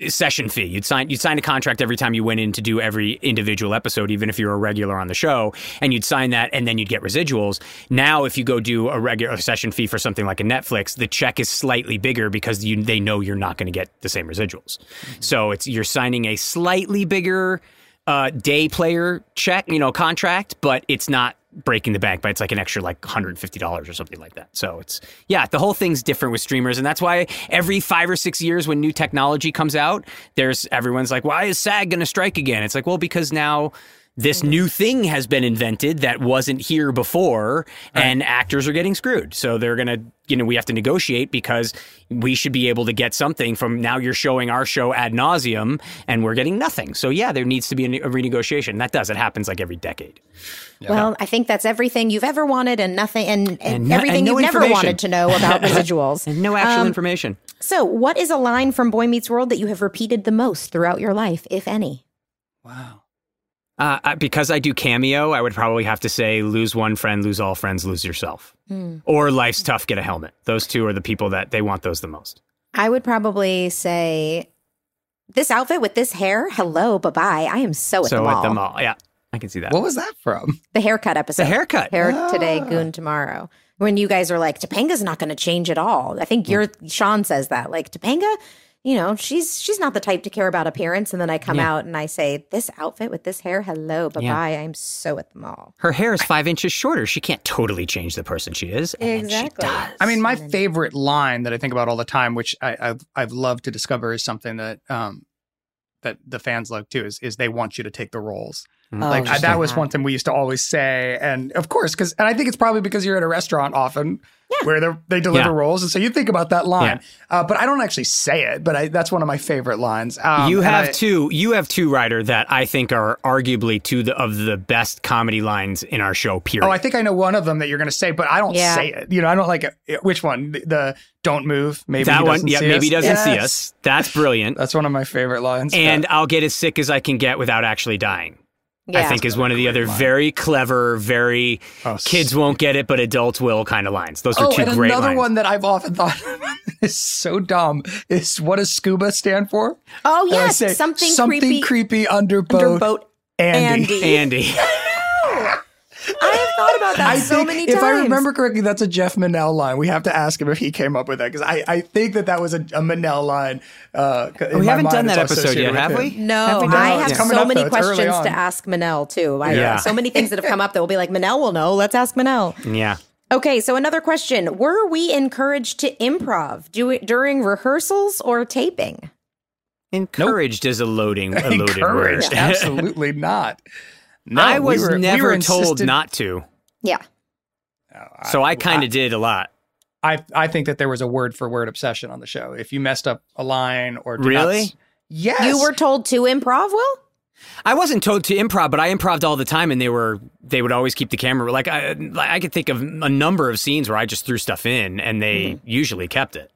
[SPEAKER 4] session fee. You'd sign you'd sign a contract every time you went in to do every individual episode, even if you were a regular on the show, and you'd sign that, and then you'd get residuals. Now, if you go do a regular session fee for something like a Netflix, the check is slightly bigger because you they know you're not going to get the same residuals. So it's you're signing a slightly bigger uh, day player check, you know, contract, but it's not breaking the bank, but it's like an extra like $150 or something like that. So it's, yeah, the whole thing's different with streamers. And that's why every five or six years when new technology comes out, there's everyone's like, why is SAG going to strike again? It's like, well, because now this new thing has been invented that wasn't here before and actors are getting screwed. So they're going to, you know, we have to negotiate because we should be able to get something from now you're showing our show ad nauseum and we're getting nothing. So yeah, there needs to be a, a renegotiation. That does. It happens like every decade.
[SPEAKER 2] Well, I think that's everything you've ever wanted and nothing and, and,
[SPEAKER 4] And no-
[SPEAKER 2] everything
[SPEAKER 4] and no
[SPEAKER 2] you've never wanted to know about residuals.
[SPEAKER 4] And no actual
[SPEAKER 2] Um,
[SPEAKER 4] information.
[SPEAKER 2] So, what is a line from Boy Meets World that you have repeated the most throughout your life, if any?
[SPEAKER 3] Wow.
[SPEAKER 4] Uh, because I do cameo, I would probably have to say lose one friend, lose all friends, lose yourself. Hmm. Or life's tough, get a helmet. Those two are the people that they want those the most.
[SPEAKER 2] I would probably say this outfit with this hair. Hello, bye bye. I am so at
[SPEAKER 4] so
[SPEAKER 2] the mall.
[SPEAKER 4] at the mall. Yeah, I can see that.
[SPEAKER 3] What was that from?
[SPEAKER 2] The haircut episode.
[SPEAKER 4] the haircut.
[SPEAKER 2] Hair ah. today, goon tomorrow. When you guys are like, Topanga's not going to change at all. I think hmm. you're Shawn says that. Like Topanga, you know, she's she's not the type to care about appearance. And then I come out and I say, this outfit with this hair, hello, bye bye. I'm so at the mall.
[SPEAKER 4] Her hair is five inches shorter. She can't totally change the person she is. and she
[SPEAKER 2] Exactly.
[SPEAKER 4] does.
[SPEAKER 3] I mean, my favorite line that I think about all the time, which I, I've I've loved to discover, is something that um that the fans love too. Is is they want you to take the roles. Like I, that was one thing we used to always say, and of course, because and I think it's probably because you're at a restaurant often where they they deliver
[SPEAKER 4] Yeah.
[SPEAKER 3] roles, and so you think about that line. Uh, but I don't actually say it, but I, that's one of my favorite lines. Um,
[SPEAKER 4] you have
[SPEAKER 3] I-
[SPEAKER 4] two. You have two, Ryder, that I think are arguably two the, of the best comedy lines in our show. Period.
[SPEAKER 3] Oh, I think I know one of them that you're going to say, but I don't
[SPEAKER 2] Yeah.
[SPEAKER 3] say it. You know, I don't like it. Which one? The, the "Don't move." Maybe
[SPEAKER 4] that
[SPEAKER 3] he
[SPEAKER 4] one.
[SPEAKER 3] doesn't
[SPEAKER 4] Yeah,
[SPEAKER 3] see
[SPEAKER 4] maybe
[SPEAKER 3] us.
[SPEAKER 4] he doesn't see us. That's brilliant.
[SPEAKER 3] That's one of my favorite lines.
[SPEAKER 4] and
[SPEAKER 3] Yeah.
[SPEAKER 4] I'll get as sick as I can get without actually dying. I think is one of the other very clever, very
[SPEAKER 3] Oh,
[SPEAKER 4] kids won't get it, but adults will kind of lines. Those are
[SPEAKER 3] Oh,
[SPEAKER 4] two
[SPEAKER 3] and
[SPEAKER 4] great
[SPEAKER 3] another
[SPEAKER 4] lines.
[SPEAKER 3] one that I've often thought is so dumb is what does scuba stand for?
[SPEAKER 2] Oh, yes.
[SPEAKER 3] say,
[SPEAKER 2] something,
[SPEAKER 3] something
[SPEAKER 2] creepy.
[SPEAKER 3] creepy under boat.
[SPEAKER 2] under boat.
[SPEAKER 3] Andy.
[SPEAKER 2] Andy.
[SPEAKER 4] Andy.
[SPEAKER 2] I have thought about that
[SPEAKER 3] I
[SPEAKER 2] so
[SPEAKER 3] think,
[SPEAKER 2] many times. if.
[SPEAKER 3] I remember correctly, that's a Jeff Menell line. We have to ask him if he came up with that because I, I think that that was a, a Menell line. Uh,
[SPEAKER 4] We haven't
[SPEAKER 3] mind,
[SPEAKER 4] done that episode yet, have we?
[SPEAKER 2] No,
[SPEAKER 4] Have we done
[SPEAKER 2] I have so
[SPEAKER 3] up,
[SPEAKER 2] many
[SPEAKER 3] though.
[SPEAKER 2] Questions to ask Menell too. I,
[SPEAKER 4] Yeah.
[SPEAKER 2] So many things that have come up that will be like, Menell will know. Let's ask Menell.
[SPEAKER 4] Yeah.
[SPEAKER 2] Okay, so another question: Were we encouraged to improv do during rehearsals or taping?
[SPEAKER 4] Encouraged is a loading, a loaded word.
[SPEAKER 3] Encouraged. Absolutely not. No,
[SPEAKER 4] I
[SPEAKER 3] we
[SPEAKER 4] was
[SPEAKER 3] were- we
[SPEAKER 4] never
[SPEAKER 3] were
[SPEAKER 4] told not to,
[SPEAKER 2] Yeah.
[SPEAKER 4] so uh, I kind of did a lot.
[SPEAKER 3] I I think that there was a word for word obsession on the show. If you messed up a line or did not
[SPEAKER 4] Really?
[SPEAKER 3] s- yes,
[SPEAKER 2] You were told to improv, Will?
[SPEAKER 4] I wasn't told to improv, but I improved all the time, and they were they would always keep the camera. Like I, like, I could think of a number of scenes where I just threw stuff in, and they mm-hmm. usually kept it.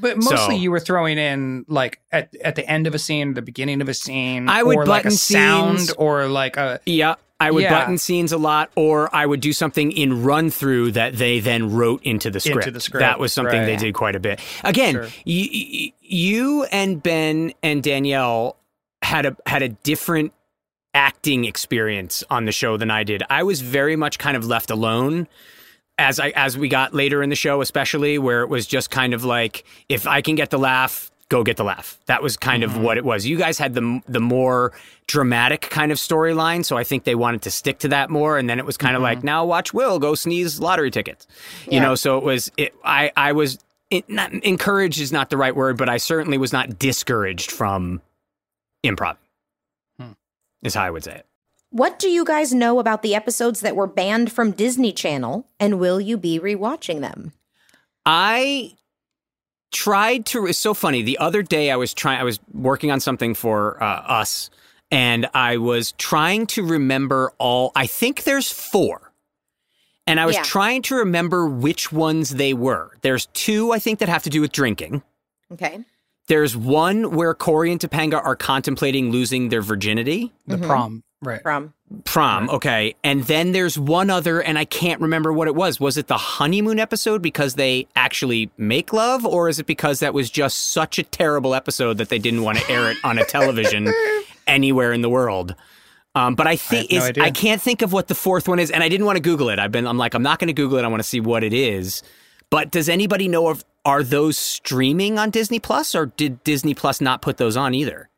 [SPEAKER 3] But mostly
[SPEAKER 4] So-
[SPEAKER 3] you were throwing in like at, at the end of a scene, the beginning of a scene,
[SPEAKER 4] I would
[SPEAKER 3] or like a
[SPEAKER 4] button
[SPEAKER 3] sound
[SPEAKER 4] scenes.
[SPEAKER 3] or like a
[SPEAKER 4] Yeah, I would
[SPEAKER 3] Yeah.
[SPEAKER 4] button scenes a lot, or I would do something in run through that they then wrote into the script.
[SPEAKER 3] the script,
[SPEAKER 4] That was something they did quite a bit. Again,
[SPEAKER 3] Sure.
[SPEAKER 4] y- y- you and Ben and Danielle had a had a different acting experience on the show than I did. I was very much kind of left alone as I as we got later in the show, especially where it was just kind of like if I can get the laugh, go get the laugh. That was kind of mm-hmm. what it was. You guys had the the more dramatic kind of storyline, so I think they wanted to stick to that more. And then it was kind of mm-hmm. like now watch Will go sneeze lottery tickets, you know. So it was it. I I was. It, not, encouraged is not the right word, but I certainly was not discouraged from improv. Hmm. Is how I would say it.
[SPEAKER 2] What do you guys know about the episodes that were banned from Disney Channel, and will you be rewatching them?
[SPEAKER 4] I tried to. It's so funny. The other day, I was trying. I was working on something for uh, us, and I was trying to remember all. I think there's four, and I was
[SPEAKER 2] Yeah.
[SPEAKER 4] trying to remember which ones they were. There's two, I think, that have to do with drinking.
[SPEAKER 2] Okay.
[SPEAKER 4] There's one where Cory and Topanga are contemplating losing their virginity.
[SPEAKER 3] The prom, right?
[SPEAKER 2] From
[SPEAKER 4] Prom, okay. And then there's one other, and I can't remember what it was. Was it the honeymoon episode because they actually make love, or is it because that was just such a terrible episode that they didn't want to air it on a television anywhere in the world? Um, but I think
[SPEAKER 3] no
[SPEAKER 4] is. I can't think of what the fourth one is, and I didn't want to Google it. I've been I'm like I'm not going to Google it. I want to see what it is. But does anybody know of are those streaming on Disney Plus, or did Disney Plus not put those on either?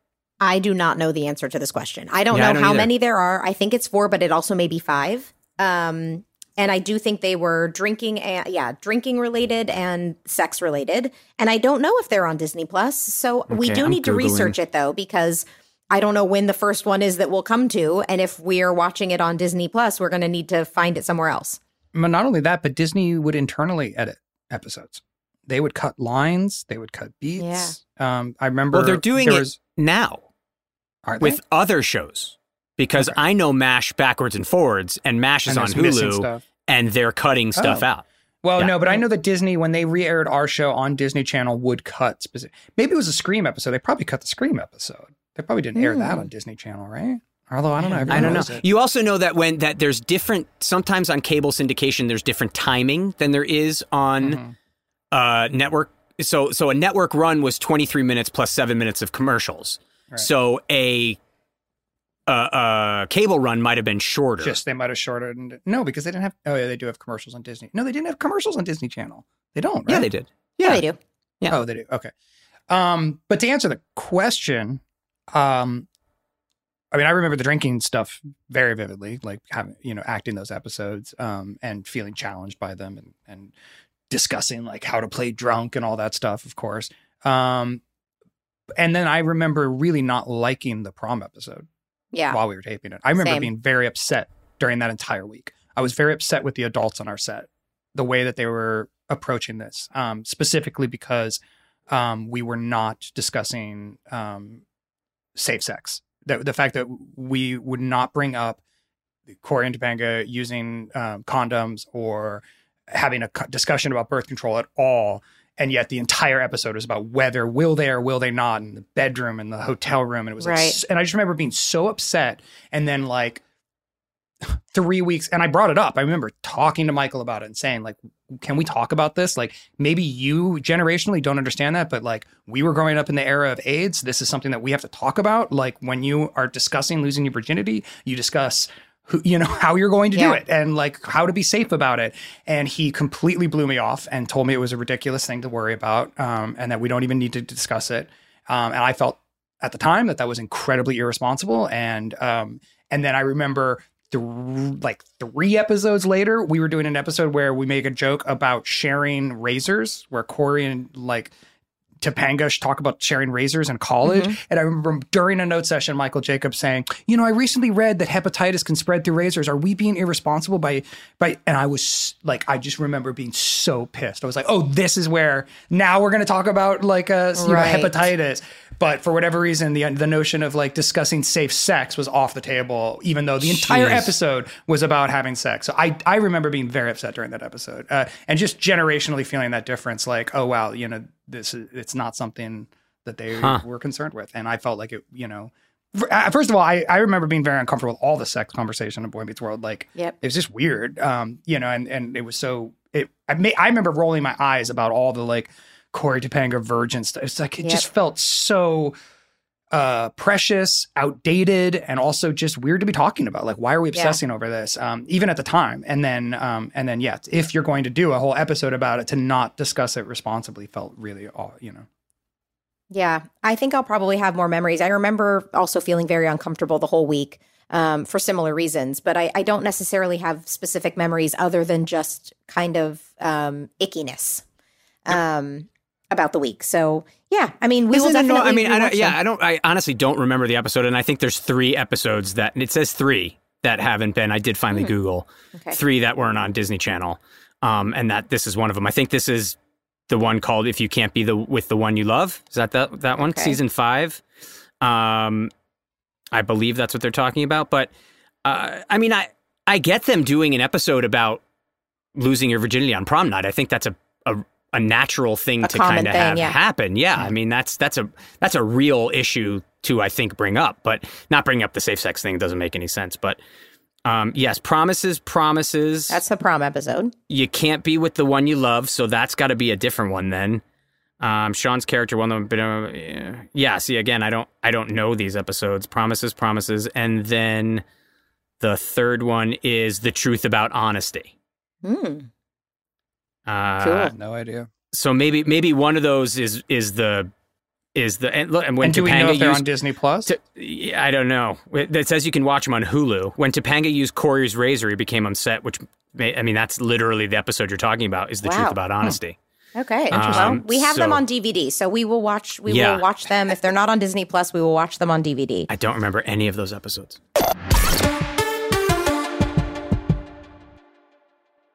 [SPEAKER 2] I do not know the answer to this question. I don't
[SPEAKER 4] Yeah, I
[SPEAKER 2] know
[SPEAKER 4] don't
[SPEAKER 2] how
[SPEAKER 4] either.
[SPEAKER 2] many there are. I think it's four, but it also may be five. Um, and I do think they were drinking, and, yeah, drinking related and sex related. And I don't know if they're on Disney Plus. So we do
[SPEAKER 4] I'm
[SPEAKER 2] need to research it though, because I don't know when the first one is that we'll come to. And if we are watching it on Disney Plus, we're going to need to find it somewhere else.
[SPEAKER 3] But not only that, but Disney would internally edit episodes. They would cut lines. They would cut beats. Um, I remember.
[SPEAKER 4] Well, they're doing
[SPEAKER 3] there
[SPEAKER 4] it
[SPEAKER 3] was-
[SPEAKER 4] now.
[SPEAKER 3] They?
[SPEAKER 4] with other shows because
[SPEAKER 3] Okay.
[SPEAKER 4] I know MASH backwards and forwards, and MASH is
[SPEAKER 3] And
[SPEAKER 4] on Hulu, and they're cutting stuff
[SPEAKER 3] Oh.
[SPEAKER 4] out.
[SPEAKER 3] Well,
[SPEAKER 4] Yeah.
[SPEAKER 3] no, but I know that Disney, when they re-aired our show on Disney Channel, would cut specific. Maybe it was a Scream episode. They probably cut the Scream episode. They probably didn't air that on Disney Channel, right? Although I don't know.
[SPEAKER 4] I don't know.
[SPEAKER 3] it.
[SPEAKER 4] You also know that when that there's different. Sometimes on cable syndication, there's different timing than there is on
[SPEAKER 3] Mm-hmm.
[SPEAKER 4] uh, network. So so a network run was 23 minutes plus seven minutes of commercials. So a uh, uh, cable run might have been shorter.
[SPEAKER 3] Just they might have shortened. No, because they didn't have. Oh yeah, they do have commercials on Disney. No, they didn't have commercials on Disney Channel. They don't. Right?
[SPEAKER 4] yeah, they did.
[SPEAKER 2] Yeah, they do.
[SPEAKER 4] Yeah.
[SPEAKER 3] Oh, they do. Okay. Um, but to answer the question, um, I mean, I remember the drinking stuff very vividly, like having, you know, acting those episodes, um, and feeling challenged by them and, and discussing like how to play drunk and all that stuff, of course. Um, and then I remember really not liking the prom episode
[SPEAKER 2] Yeah.
[SPEAKER 3] while we were taping it. I remember
[SPEAKER 2] Same.
[SPEAKER 3] being very upset during that entire week. I was very upset with the adults on our set, the way that they were approaching this, um, specifically because um, we were not discussing um, safe sex. The, the fact that we would not bring up Cory and Topanga using um, condoms or having a discussion about birth control at all. And yet the entire episode was about whether will they or will they not in the bedroom and the hotel room. And it was like,
[SPEAKER 2] Right.
[SPEAKER 3] s- and I just remember being so upset. And then like three weeks, and I brought it up. I remember talking to Michael about it and saying like, can we talk about this? Like maybe you generationally don't understand that, but like we were growing up in the era of AIDS. This is something that we have to talk about. Like when you are discussing losing your virginity, you discuss who, you know, how you're going to
[SPEAKER 2] Yeah.
[SPEAKER 3] do it and like how to be safe about it. And he completely blew me off and told me it was a ridiculous thing to worry about um, and that we don't even need to discuss it. Um, and I felt at the time that that was incredibly irresponsible. And um, and then I remember th- like three episodes later, we were doing an episode where we make a joke about sharing razors, where Cory and like Topanga talk about sharing razors in college. And I remember during a note session, Michael Jacobs saying, "You know, I recently read that hepatitis can spread through razors. Are we being irresponsible by by?" And I was like, I just remember being so pissed. I was like, "Oh, this is where now we're going to talk about like a you know, hepatitis." But for whatever reason, the the notion of like discussing safe sex was off the table, even though the entire episode was about having sex. So I I remember being very upset during that episode, uh, and just generationally feeling that difference. Like, oh wow, you know, this is it's not something that they
[SPEAKER 4] Huh.
[SPEAKER 3] were concerned with, and I felt like it, you know, uh, first of all, I, I remember being very uncomfortable with all the sex conversation in Boy Meets World. Like,
[SPEAKER 2] Yep.
[SPEAKER 3] it was just weird. Um, you know, and and it was so it. I may, I remember rolling my eyes about all the like Cory Topanga virgin stuff. It's like it
[SPEAKER 2] Yep.
[SPEAKER 3] just felt so uh precious, outdated, and also just weird to be talking about. Like, why are we
[SPEAKER 2] Yeah.
[SPEAKER 3] obsessing over this? Um, even at the time, and then um, and then yeah, if you're going to do a whole episode about it, to not discuss it responsibly felt really, you know.
[SPEAKER 2] Yeah, I think I'll probably have more memories. I remember also feeling very uncomfortable the whole week um, for similar reasons, but I, I don't necessarily have specific memories other than just kind of um, ickiness um, about the week. So yeah, I mean, we will
[SPEAKER 4] Isn't no-
[SPEAKER 2] definitely.
[SPEAKER 4] I mean, I don't, yeah,
[SPEAKER 2] them.
[SPEAKER 4] I don't. I honestly don't remember the episode, and I think there's three episodes that and it says three that haven't been. I did finally Google
[SPEAKER 2] Okay.
[SPEAKER 4] three that weren't on Disney Channel, um, and that this is one of them. I think this is the one called "If You Can't Be the with the One You Love." Is that that that one?
[SPEAKER 2] Okay.
[SPEAKER 4] Season five. Um, I believe that's what they're talking about. But uh, I mean, I I get them doing an episode about losing your virginity on prom night. I think that's a a, a natural thing
[SPEAKER 2] A
[SPEAKER 4] to kind of have
[SPEAKER 2] yeah.
[SPEAKER 4] happen. Yeah, I mean that's that's a that's a real issue to I think bring up, but not bring up the safe sex thing doesn't make any sense. But um, yes, promises, promises.
[SPEAKER 2] That's the prom episode.
[SPEAKER 4] you can't be with the one you love, so that's got to be a different one then. Um, Shawn's character, one of them, uh, yeah. yeah. See, again, I don't, I don't know these episodes. Promises, promises, and then the third one is the truth about honesty.
[SPEAKER 2] Hmm.
[SPEAKER 4] Uh,
[SPEAKER 2] Cool.
[SPEAKER 3] No idea.
[SPEAKER 4] So maybe, maybe one of those is is the is the and, look, and when
[SPEAKER 3] and do we know if they're
[SPEAKER 4] used,
[SPEAKER 3] on Disney Plus?
[SPEAKER 4] to, I don't know. It it says you can watch them on Hulu. When Topanga used Cory's razor, he became upset. Which ma- I mean, that's literally the episode you're talking about. Is the
[SPEAKER 2] Wow.
[SPEAKER 4] truth about honesty?
[SPEAKER 2] Okay.
[SPEAKER 4] Um,
[SPEAKER 2] well, we have them on DVD, so we will watch. We
[SPEAKER 4] Yeah.
[SPEAKER 2] will watch them if they're not on Disney Plus. We will watch them on DVD.
[SPEAKER 4] I don't remember any of those episodes.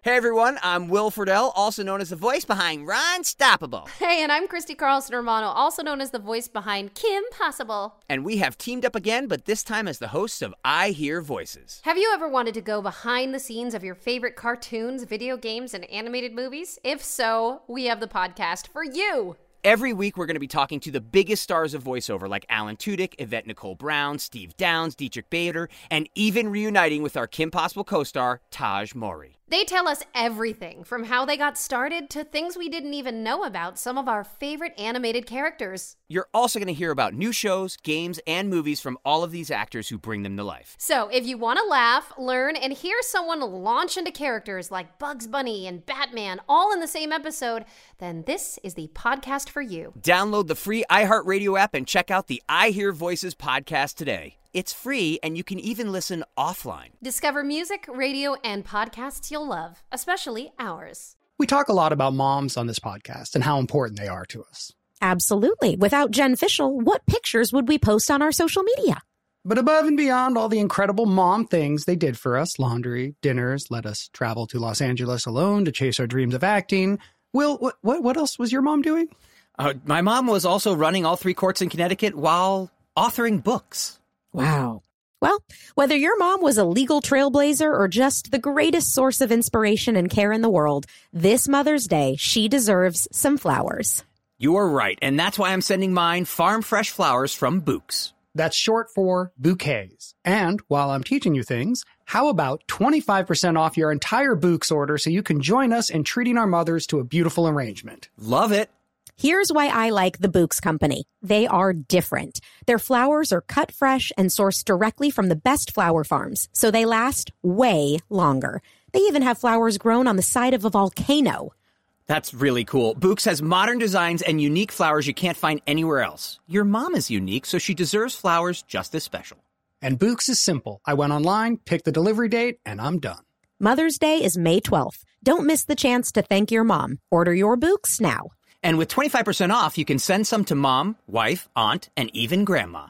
[SPEAKER 1] Hey everyone, I'm Will Friedle, also known as the voice behind Ron Stoppable.
[SPEAKER 8] Hey, and I'm Christy Carlson Romano, also known as the voice behind Kim Possible.
[SPEAKER 1] And we have teamed up again, but this time as the hosts of I Hear Voices.
[SPEAKER 8] Have you ever wanted to go behind the scenes of your favorite cartoons, video games, and animated movies? If so, we have the podcast for you.
[SPEAKER 1] Every week, we're going to be talking to the biggest stars of voiceover like Alan Tudyk, Yvette Nicole Brown, Steve Downs, Diedrich Bader, and even reuniting with our Kim Possible co star, Tahj Mowry.
[SPEAKER 8] They tell us everything from how they got started to things we didn't even know about some of our favorite animated characters.
[SPEAKER 1] You're also going to hear about new shows, games, and movies from all of these actors who bring them to life.
[SPEAKER 8] So, if you want to laugh, learn, and hear someone launch into characters like Bugs Bunny and Batman all in the same episode, then this is the podcast for you.
[SPEAKER 1] Download the free iHeartRadio app and check out the I Hear Voices podcast today. It's free, and you can even listen offline.
[SPEAKER 8] Discover music, radio, and podcasts you'll love, especially ours.
[SPEAKER 7] We talk a lot about moms on this podcast and how important they are to us.
[SPEAKER 2] Absolutely. Without Jen Fishel, what pictures would we post on our social media?
[SPEAKER 7] But above and beyond all the incredible mom things they did for us laundry, dinners, let us travel to Los Angeles alone to chase our dreams of acting. Will, what, what, what else was your mom doing?
[SPEAKER 1] Uh, my mom was also running all three courts in Connecticut while authoring books.
[SPEAKER 2] Wow. Well, whether your mom was a legal trailblazer or just the greatest source of inspiration and care in the world, this Mother's Day, she deserves some flowers.
[SPEAKER 1] You're right, and that's why I'm sending mine farm fresh flowers from Bouqs.
[SPEAKER 7] That's short for bouquets. And while I'm teaching you things, how about 25% off your entire Bouqs order so you can join us in treating our mothers to a beautiful arrangement?
[SPEAKER 1] Love it.
[SPEAKER 2] Here's why I like the Bouqs Company. They are different. Their flowers are cut fresh and sourced directly from the best flower farms, so they last way longer. They even have flowers grown on the side of a volcano.
[SPEAKER 1] That's really cool. Bouqs has modern designs and unique flowers you can't find anywhere else. Your mom is unique, so she deserves flowers just as special.
[SPEAKER 7] And Bouqs is simple. I went online, picked the delivery date, and I'm done.
[SPEAKER 2] Mother's Day is May 12th. Don't miss the chance to thank your mom. Order your Bouqs now.
[SPEAKER 1] And with 25% off, you can send some to mom, wife, aunt, and even grandma.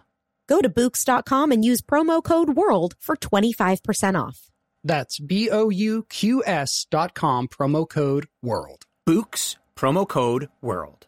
[SPEAKER 2] Go to Bouqs.com and use promo code WORLD for 25% off.
[SPEAKER 7] That's B O U Q S dot com, promo code WORLD.
[SPEAKER 1] Bouqs, promo code WORLD.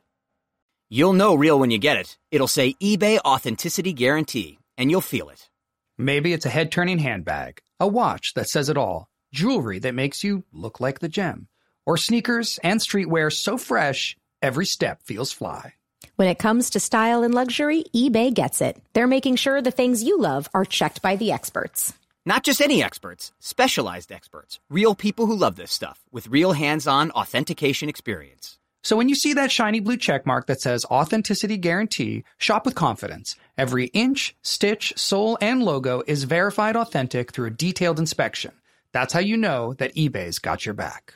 [SPEAKER 1] You'll know real when you get it. It'll say eBay Authenticity Guarantee, and you'll feel it.
[SPEAKER 3] Maybe it's a head turning handbag, a watch that says it all, jewelry that makes you look like the gem, or sneakers and streetwear so fresh, every step feels fly.
[SPEAKER 2] When it comes to style and luxury, eBay gets it. They're making sure the things you love are checked by the experts.
[SPEAKER 4] Not just any experts, specialized experts, real people who love this stuff with real hands on authentication experience.
[SPEAKER 3] So when you see that shiny blue check mark that says authenticity guarantee, shop with confidence. Every inch, stitch, sole, and logo is verified authentic through a detailed inspection. That's how you know that eBay's got your back.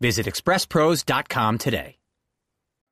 [SPEAKER 4] Visit expresspros.com today.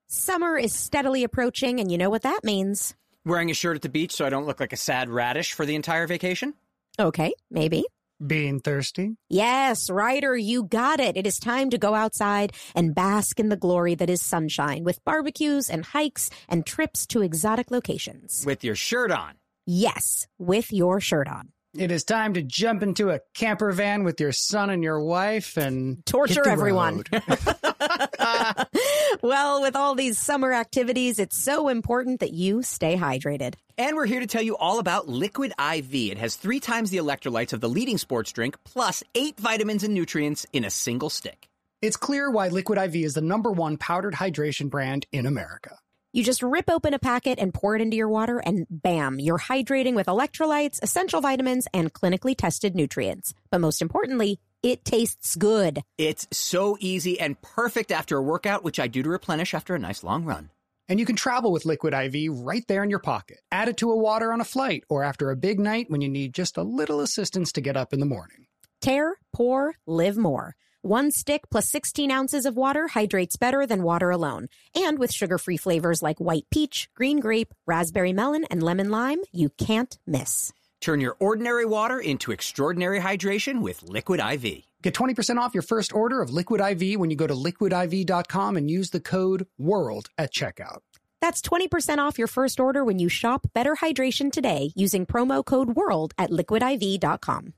[SPEAKER 2] Summer is steadily approaching, and you know what that means.
[SPEAKER 4] Wearing a shirt at the beach so I don't look like a sad radish for the entire vacation?
[SPEAKER 2] Okay, maybe.
[SPEAKER 3] Being thirsty?
[SPEAKER 2] Yes, Ryder, you got it. It is time to go outside and bask in the glory that is sunshine with barbecues and hikes and trips to exotic locations.
[SPEAKER 4] With your shirt on.
[SPEAKER 2] Yes, with your shirt on.
[SPEAKER 3] It is time to jump into a camper van with your son and your wife and
[SPEAKER 2] Torture everyone. well, with all these summer activities, it's so important that you stay hydrated.
[SPEAKER 4] And we're here to tell you all about Liquid IV. It has three times the electrolytes of the leading sports drink, plus eight vitamins and nutrients in a single stick.
[SPEAKER 3] it's clear why Liquid IV is the number one powdered hydration brand in America.
[SPEAKER 2] You just rip open a packet and pour it into your water, and bam, you're hydrating with electrolytes, essential vitamins, and clinically tested nutrients. But most importantly, it tastes good.
[SPEAKER 4] It's so easy and perfect after a workout, which I do to replenish after a nice long run.
[SPEAKER 3] And you can travel with Liquid IV right there in your pocket. Add it to a water on a flight or after a big night when you need just a little assistance to get up in the morning.
[SPEAKER 2] Tear, pour, live more. One stick plus 16 ounces of water hydrates better than water alone. And with sugar free flavors like white peach, green grape, raspberry melon, and lemon lime, you can't miss.
[SPEAKER 4] Turn your ordinary water into extraordinary hydration with Liquid IV.
[SPEAKER 3] Get 20% off your first order of Liquid IV when you go to liquidiv.com and use the code WORLD at checkout.
[SPEAKER 2] That's 20% off your first order when you shop Better Hydration today using promo code WORLD at liquidiv.com.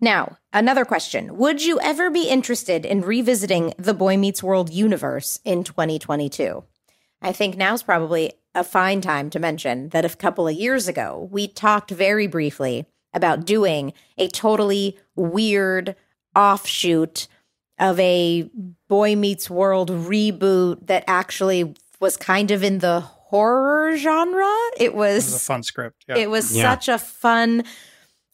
[SPEAKER 2] Now, another question. Would you ever be interested in revisiting the Boy Meets World universe in 2022? I think now's probably a fine time to mention that a couple of years ago, we talked very briefly about doing a totally weird offshoot of a Boy Meets World reboot that actually was kind of in the horror genre. It was,
[SPEAKER 9] It was a fun script. Yeah.
[SPEAKER 2] it was
[SPEAKER 10] Yeah.
[SPEAKER 2] such a fun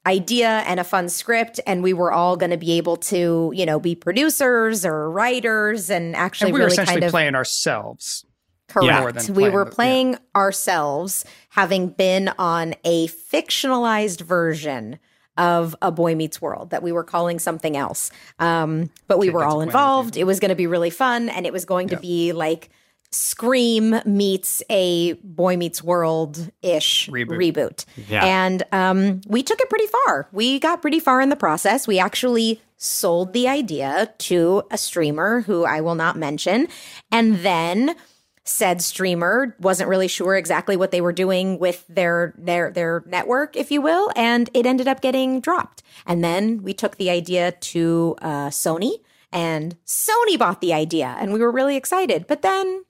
[SPEAKER 2] idea and a fun script and we were all going to be able to you know be producers or writers and actually
[SPEAKER 9] and we were
[SPEAKER 2] really
[SPEAKER 9] essentially
[SPEAKER 2] kind of
[SPEAKER 9] playing ourselves.
[SPEAKER 2] correct
[SPEAKER 9] than
[SPEAKER 2] we were
[SPEAKER 9] the- yeah.
[SPEAKER 2] playing ourselves having been on a fictionalized version of a boy meets world that we were calling something else um, but we were all involved it was going to be really fun and it was going to be like Scream meets a Boy Meets World ish
[SPEAKER 9] Reboot.
[SPEAKER 2] reboot.
[SPEAKER 10] Yeah.
[SPEAKER 2] And um, we took it pretty far. We got pretty far in the process. We actually sold the idea to a streamer who I will not mention. And then said streamer wasn't really sure exactly what they were doing with their their their network if you will and it ended up getting dropped and then we took the idea to uh, sony and sony bought the idea and we were really excited but then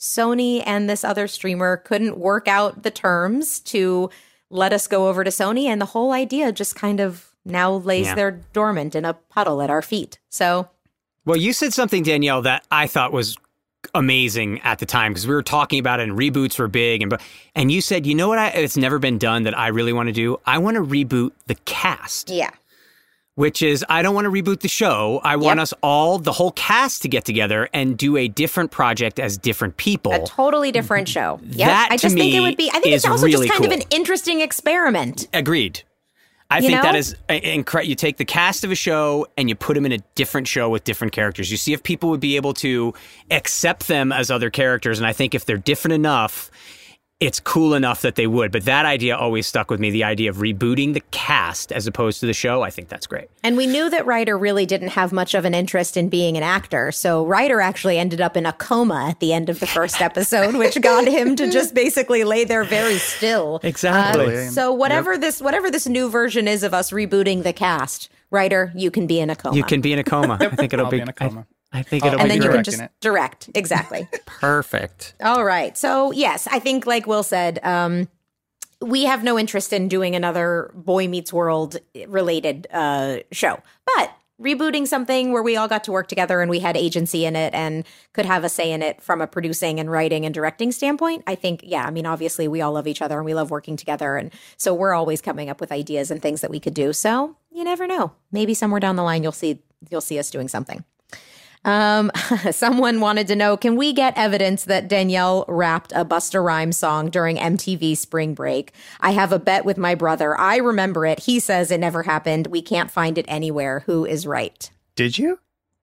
[SPEAKER 2] Sony and this other streamer couldn't work out the terms to let us go over to Sony, and the whole idea just kind of now lays
[SPEAKER 10] Yeah.
[SPEAKER 2] there dormant in a puddle at our feet. So
[SPEAKER 4] Well, you said something, Danielle, that I thought was amazing at the time because we were talking about it and reboots were big and and you said, you know what? I, it's never been done that I really want to do. I want to reboot the cast.
[SPEAKER 2] Yeah.
[SPEAKER 4] Which is, I don't want to reboot the show. I want
[SPEAKER 2] Yep.
[SPEAKER 4] us all, the whole cast, to get together and do a different project as different people.
[SPEAKER 2] A totally different show. Yeah.
[SPEAKER 4] That,
[SPEAKER 2] I just think it would be I think it's also
[SPEAKER 4] really
[SPEAKER 2] just kind of an interesting experiment.
[SPEAKER 4] Agreed. I
[SPEAKER 2] You
[SPEAKER 4] think that
[SPEAKER 2] know?
[SPEAKER 4] is incredible. You take the cast of a show and you put them in a different show with different characters. You see if people would be able to accept them as other characters. And I think if they're different enough, it's cool enough that they would. But that idea always stuck with me the idea of rebooting the cast as opposed to the show. I think that's great.
[SPEAKER 2] And we knew that Ryder really didn't have much of an interest in being an actor. So Ryder actually ended up in a coma at the end of the first episode, which got him to just basically lay there very still.
[SPEAKER 4] Exactly.
[SPEAKER 2] Uh, so whatever this whatever this new version is of us rebooting the cast, Ryder, you can be in a coma.
[SPEAKER 4] You can be in a coma. I think it'll
[SPEAKER 3] I'll
[SPEAKER 4] be,
[SPEAKER 3] be in a coma.
[SPEAKER 4] I, I think
[SPEAKER 3] it'll
[SPEAKER 4] it'll
[SPEAKER 2] and then you can just
[SPEAKER 3] it.
[SPEAKER 2] direct. Exactly.
[SPEAKER 4] perfect.
[SPEAKER 2] All right. So yes, I think like Will said, um, we have no interest in doing another Boy Meets World related uh, show, but rebooting something where we all got to work together and we had agency in it and could have a say in it from a producing and writing and directing standpoint. I think, yeah, I mean, obviously we all love each other and we love working together, and so we're always coming up with ideas and things that we could do. So you never know. Maybe somewhere down the line you'll see you'll see us doing something. Um, someone wanted to know, can we get evidence that Danielle rapped a Busta Rhymes song during MTV Spring Break? I have a bet with my brother. I remember it. He says it never happened. We can't find it anywhere. Who is right?
[SPEAKER 3] Did you?